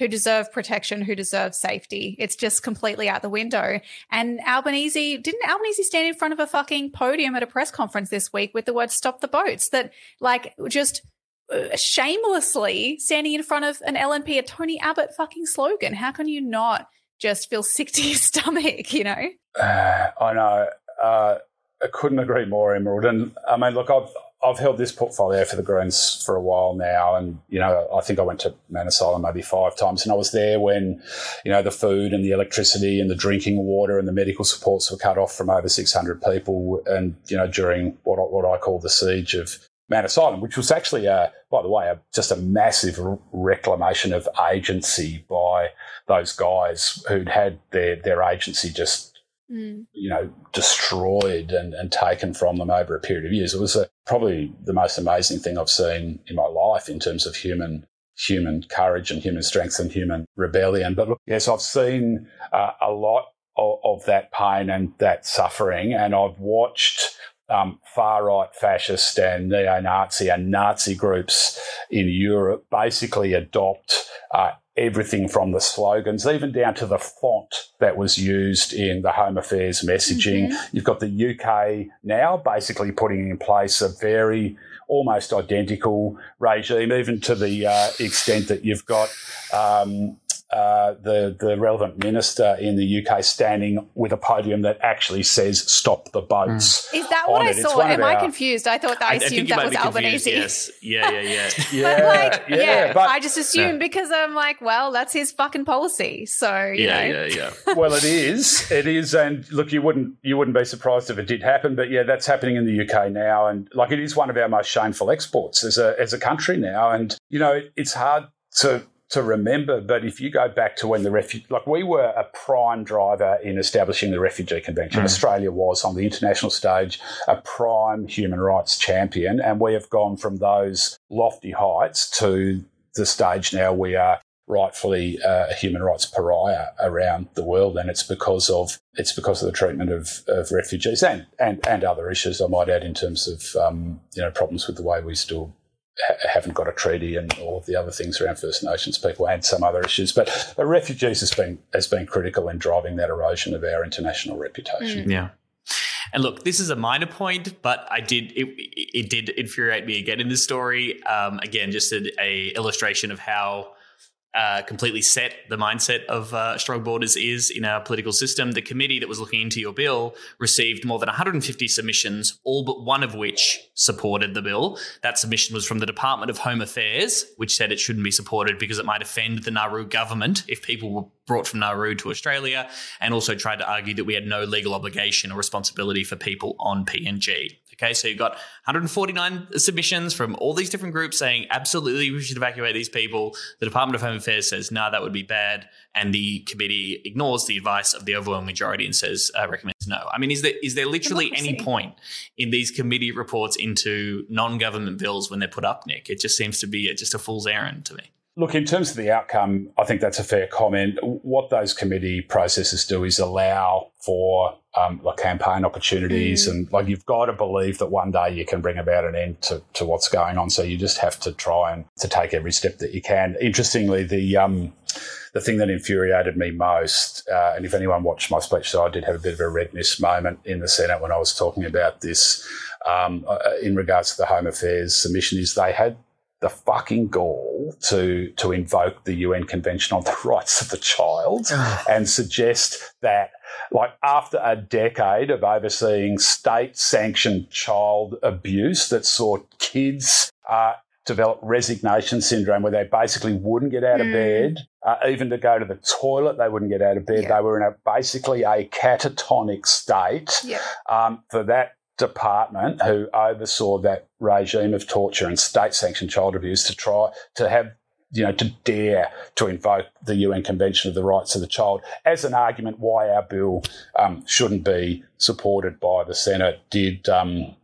A: Who deserve protection, who deserve safety. It's just completely out the window. And Albanese, didn't Albanese stand in front of a fucking podium at a press conference this week with the word stop the boats? That, like, just uh, shamelessly standing in front of an LNP, a Tony Abbott fucking slogan. How can you not just feel sick to your stomach, you know?
I: Uh, I know. Uh, I couldn't agree more, Emerald. And I mean, look, I've I've held this portfolio for the Greens for a while now, and you know, I think I went to Manus Island maybe five times, and I was there when, you know, the food and the electricity and the drinking water and the medical supports were cut off from over 600 people, and you know, during what I, what I call the siege of Manus Island, which was actually, a, by the way, a, just a massive reclamation of agency by those guys who'd had their their agency just
A: Mm.
I: you know, destroyed and, and taken from them over a period of years. It was a, probably the most amazing thing I've seen in my life in terms of human human courage and human strength and human rebellion. But look, yes, I've seen uh, a lot of, of that pain and that suffering, and I've watched um, far right fascist and neo Nazi and Nazi groups in Europe basically adopt uh, everything from the slogans, even down to the font that was used in the Home Affairs messaging. You've got the UK now basically putting in place a very almost identical regime, even to the uh, extent that you've got. Um, uh, the the relevant minister in the UK standing with a podium that actually says "Stop the boats."
A: Is that what I
I: it.
A: Saw? Am I
I: our-
A: confused? I thought I,
B: I, I
A: assumed
B: think you
A: that was. Albanese.
B: Yes. Yeah, yeah, yeah.
I: Yeah,
A: But like,
I: yeah,
A: yeah,
I: but-
A: I just assumed because I'm like, well, that's his fucking policy. So you
B: yeah,
A: know,
B: yeah, yeah.
I: well, it is. It is, and look, you wouldn't you wouldn't be surprised if it did happen. But yeah, that's happening in the UK now, and like it is one of our most shameful exports as a as a country now. And you know, it's hard to to remember, but if you go back to when the refugee, like we were a prime driver in establishing the Refugee Convention. Australia was on the international stage a prime human rights champion, and we have gone from those lofty heights to the stage now we are rightfully uh, a human rights pariah around the world, and it's because of it's because of the treatment of, of refugees and, and and other issues I might add in terms of um, you know problems with the way we still ha- haven't got a treaty and all of the other things around First Nations people and some other issues. But, refugees has been has been critical in driving that erosion of our international reputation.
B: Yeah. And look, this is a minor point, but I did it. It did infuriate me again in this story. Um, again, just a, a illustration of how uh, completely set the mindset of uh, strong borders is in our political system. The committee that was looking into your bill received more than 150 submissions, all but one of which supported the bill. That submission was from the Department of Home Affairs, which said it shouldn't be supported because it might offend the Nauru government if people were brought from Nauru to Australia, and also tried to argue that we had no legal obligation or responsibility for people on PNG. Okay, so you've got 149 submissions from all these different groups saying absolutely we should evacuate these people. The Department of Home Affairs says no, that would be bad, and the committee ignores the advice of the overwhelming majority and says uh, recommends no. I mean, is there is there literally any point in these committee reports into non-government bills when they're put up, Nick? It just seems to be just a fool's errand to me.
I: Look, in terms of the outcome, I think that's a fair comment. What those committee processes do is allow for um, like campaign opportunities, and like you've got to believe that one day you can bring about an end to, to what's going on. So you just have to try and to take every step that you can. Interestingly, the um, the thing that infuriated me most, uh, and if anyone watched my speech, so I did have a bit of a redness moment in the Senate when I was talking about this um, uh, in regards to the Home Affairs submission, is they had the fucking gall to to invoke the UN Convention on the Rights of the Child and suggest that like after a decade of overseeing state sanctioned child abuse that saw kids uh, develop resignation syndrome where they basically wouldn't get out of bed uh, even to go to the toilet they wouldn't get out of bed
A: Yeah.
I: they were in a basically a catatonic state
A: Yeah.
I: um, for that department who oversaw that regime of torture and state sanctioned child abuse to try to have you know to dare to invoke the UN Convention of the Rights of the Child as an argument why our bill um, shouldn't be supported by the Senate did um,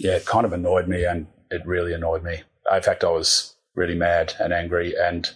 I: yeah it kind of annoyed me and it really annoyed me. In fact I was really mad and angry and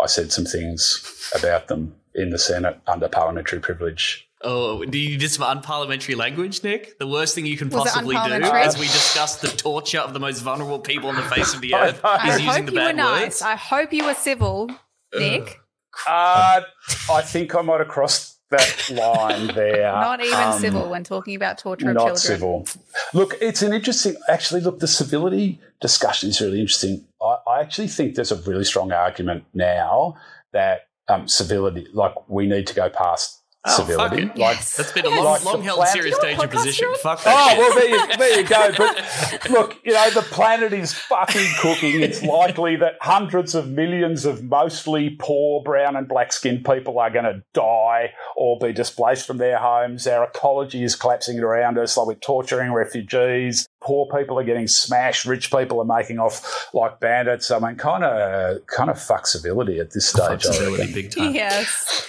I: I said some things about them in the Senate under parliamentary privilege
B: Oh, do you did some unparliamentary language, Nick? The worst thing you can
A: Was
B: possibly do as we discuss the torture of the most vulnerable people on the face of the
I: I
B: earth
I: know.
A: I
B: is using
A: hope
B: the
A: you were nice. I hope you were civil, Nick.
I: Uh, I think I might have crossed that line there.
A: Not even
I: Um,
A: civil when talking about torture of children.
I: Not
A: children.
I: civil. Look, it's an interesting. Actually, look, the civility discussion is really interesting. I, I actually think there's a really strong argument now that um, civility, like we need to go past
B: Oh,
I: civility.
B: fuck it.
I: Like,
A: Yes.
B: That's been a
A: Yes.
B: long,
I: like
B: long held
I: plan-
B: serious
A: Your
B: danger position. Fuck that.
I: Oh
B: shit.
I: well, there you, there you go. But look, you know, the planet is fucking cooking. It's likely that hundreds of millions of mostly poor brown and black skinned people are going to die or be displaced from their homes. Our ecology is collapsing around us. Like we're torturing refugees. Poor people are getting smashed. Rich people are making off like bandits. I mean, kind of, kind of fuck civility at this stage. I
B: Flexibility,
I: reckon.
B: big time.
A: Yes,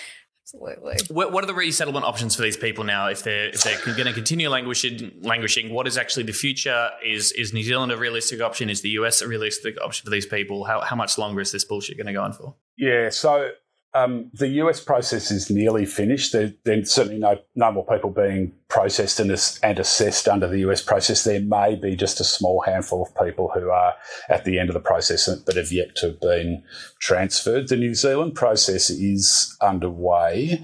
A: absolutely.
B: What, what are the resettlement options for these people now? If they're if they're going to continue languishing, languishing, what is actually the future? Is is New Zealand a realistic option? Is the US a realistic option for these people? How how much longer is this bullshit going to go on for?
I: Yeah, so um, the US process is nearly finished. There, there's certainly no, no more people being processed and, and assessed under the US process. There may be just a small handful of people who are at the end of the process but have yet to have been transferred. The New Zealand process is underway.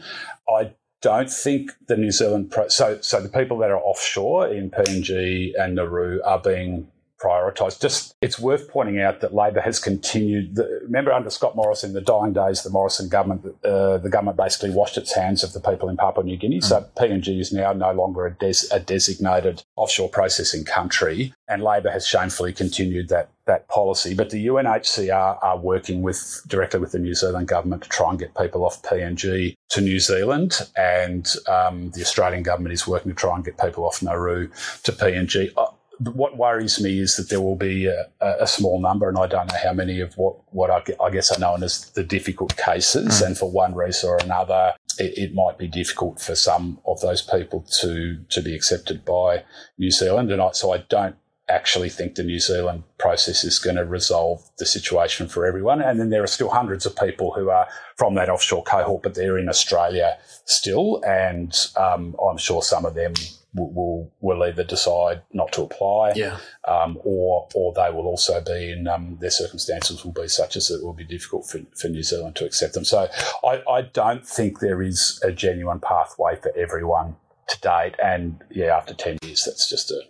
I: I don't think the New Zealand pro- so so the people that are offshore in PNG and Nauru are being prioritised. Just it's worth pointing out that Labor has continued. The, remember, under Scott Morrison, in the dying days, the Morrison government, uh, the government basically washed its hands of the people in Papua New Guinea. So PNG is now no longer a, des- a designated offshore processing country, and Labor has shamefully continued that that policy. But the UNHCR are working with directly with the New Zealand government to try and get people off PNG to New Zealand, and um, the Australian government is working to try and get people off Nauru to PNG. What worries me is that there will be a, a, small number, and I don't know how many of what, what I, I guess are known as the difficult cases.
B: Mm.
I: And for one reason or another, it, it, might be difficult for some of those people to to be accepted by New Zealand. And I, so I don't actually think the New Zealand process is going to resolve the situation for everyone. And then there are still hundreds of people who are from that offshore cohort, but they're in Australia still, and um, I'm sure some of them will, will, will either decide not to apply,
B: Yeah.
I: um, or or they will also be in um, their circumstances will be such as it will be difficult for, for New Zealand to accept them. So I, I don't think there is a genuine pathway for everyone to date. And yeah, after ten years, that's just a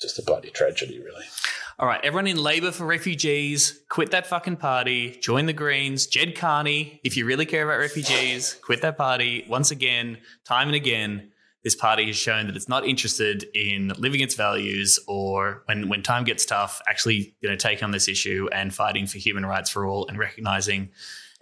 I: just a bloody tragedy, really.
B: All right, everyone in Labor for Refugees, quit that fucking party, join the Greens. Jed Carney, if you really care about refugees, quit that party. Once again, time and again, this party has shown that it's not interested in living its values or when, when time gets tough, actually you know, taking on this issue and fighting for human rights for all and recognizing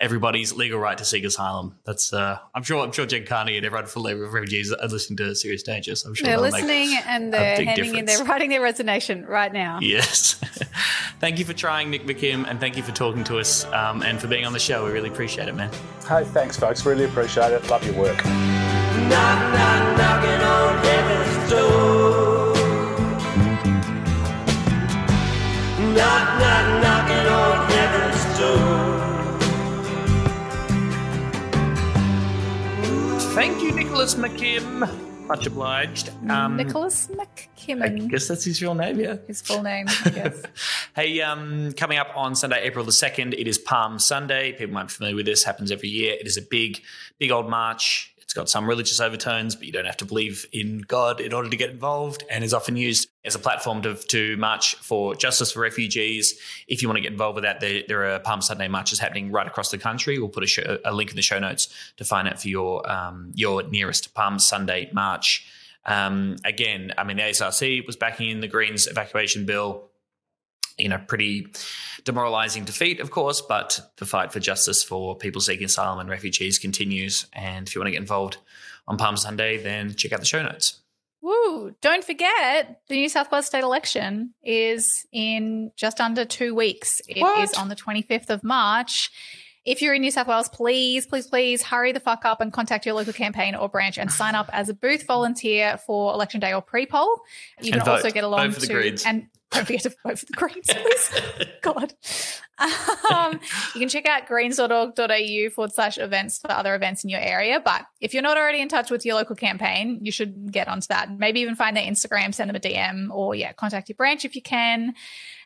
B: everybody's legal right to seek asylum. That's uh, I'm sure I'm sure Jed Carney and everyone for Labor for Refugees are listening to Serious Danger. I'm sure
A: They're
B: they'll make
A: listening and they're
B: big
A: handing in, they're writing their resignation right now.
B: Yes. thank you for trying, Nick McKim, and thank you for talking to us um, and for being on the show. We really appreciate it, man.
I: Hey, thanks, folks. Really appreciate it. Love your work.
B: Thank you, Nicholas McKim. Much obliged. Um,
A: Nicholas
B: McKim.
A: I
B: guess that's his real name, yeah.
A: His full name, I guess.
B: Hey, um, coming up on Sunday, April the 2nd, it is Palm Sunday. People might be familiar with this, happens every year. It is a big, big old march. It's got some religious overtones, but you don't have to believe in God in order to get involved and is often used as a platform to, to march for justice for refugees. If you want to get involved with that, there, there are Palm Sunday marches happening right across the country. We'll put a, show, a link in the show notes to find out for your, um, your nearest Palm Sunday march. Um, again, I mean, the ASRC was backing in the Greens evacuation bill you know, pretty demoralizing defeat, of course, but the fight for justice for people seeking asylum and refugees continues. And if you want to get involved on Palm Sunday, then check out the show notes.
A: Woo! Don't forget, the New South Wales state election is in just under two weeks. It is
B: What?
A: on the 25th of March. If you're in New South Wales, please, please, please hurry the fuck up and contact your local campaign or branch and sign up as a booth volunteer for election day or pre-poll. You
B: And
A: can also get along
B: Vote for the
A: to and don't forget to vote for the Greens, please. God. Um, you can check out greens.org.au forward slash events for other events in your area. But if you're not already in touch with your local campaign, you should get onto that. Maybe even find their Instagram, send them a DM, or yeah, contact your branch if you can.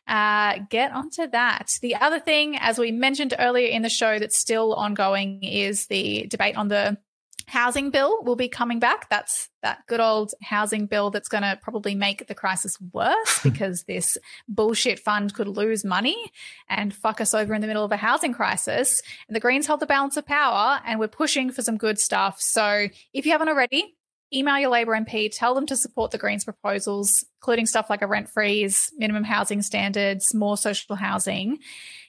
A: Uh, get onto that. The other thing, as we mentioned earlier in the show, that's still ongoing is the debate on the housing bill will be coming back. That's that good old housing bill that's going to probably make the crisis worse because this bullshit fund could lose money and fuck us over in the middle of a housing crisis. And the Greens hold the balance of power and we're pushing for some good stuff. So if you haven't already, email your Labor MP, tell them to support the Greens proposals, including stuff like a rent freeze, minimum housing standards, more social housing.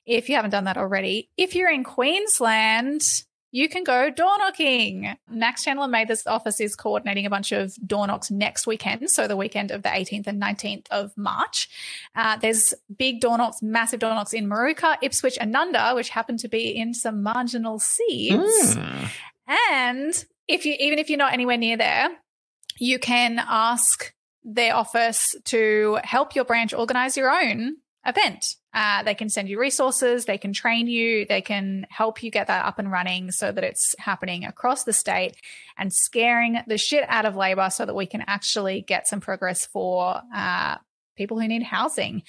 A: If you haven't done that already, if you're in Queensland, you can go door knocking. Max Chandler Mather's office is coordinating a bunch of door knocks next weekend, so the weekend of the 18th and 19th of March. Uh, there's big door knocks, massive door knocks in Moorooka, Ipswich, and Nunda, which happen to be in some marginal seats. And if you, even if you're not anywhere near there, you can ask their office to help your branch organize your own event. Uh, they can send you resources, they can train you, they can help you get that up and running so that it's happening across the state and scaring the shit out of Labor so that we can actually get some progress for uh, people who need housing.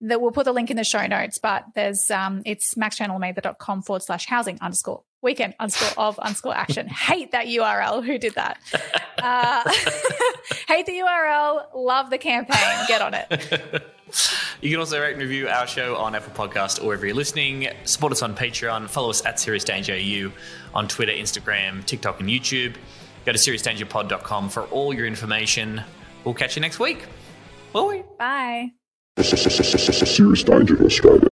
A: That we'll put the link in the show notes, but there's um, it's maxchandlermather.com forward slash housing underscore weekend underscore of underscore action. Hate that URL. Who did that? Uh, hate the URL. Love the campaign. Get on it.
B: You can also rate and review our show on Apple Podcast or wherever you're listening. Support us on Patreon. Follow us at Serious Danger AU on Twitter, Instagram, TikTok, and YouTube. Go to seriousdangerpod.com for all your information. We'll catch you next week. Will we?
A: Bye.
E: Serious danger Australia.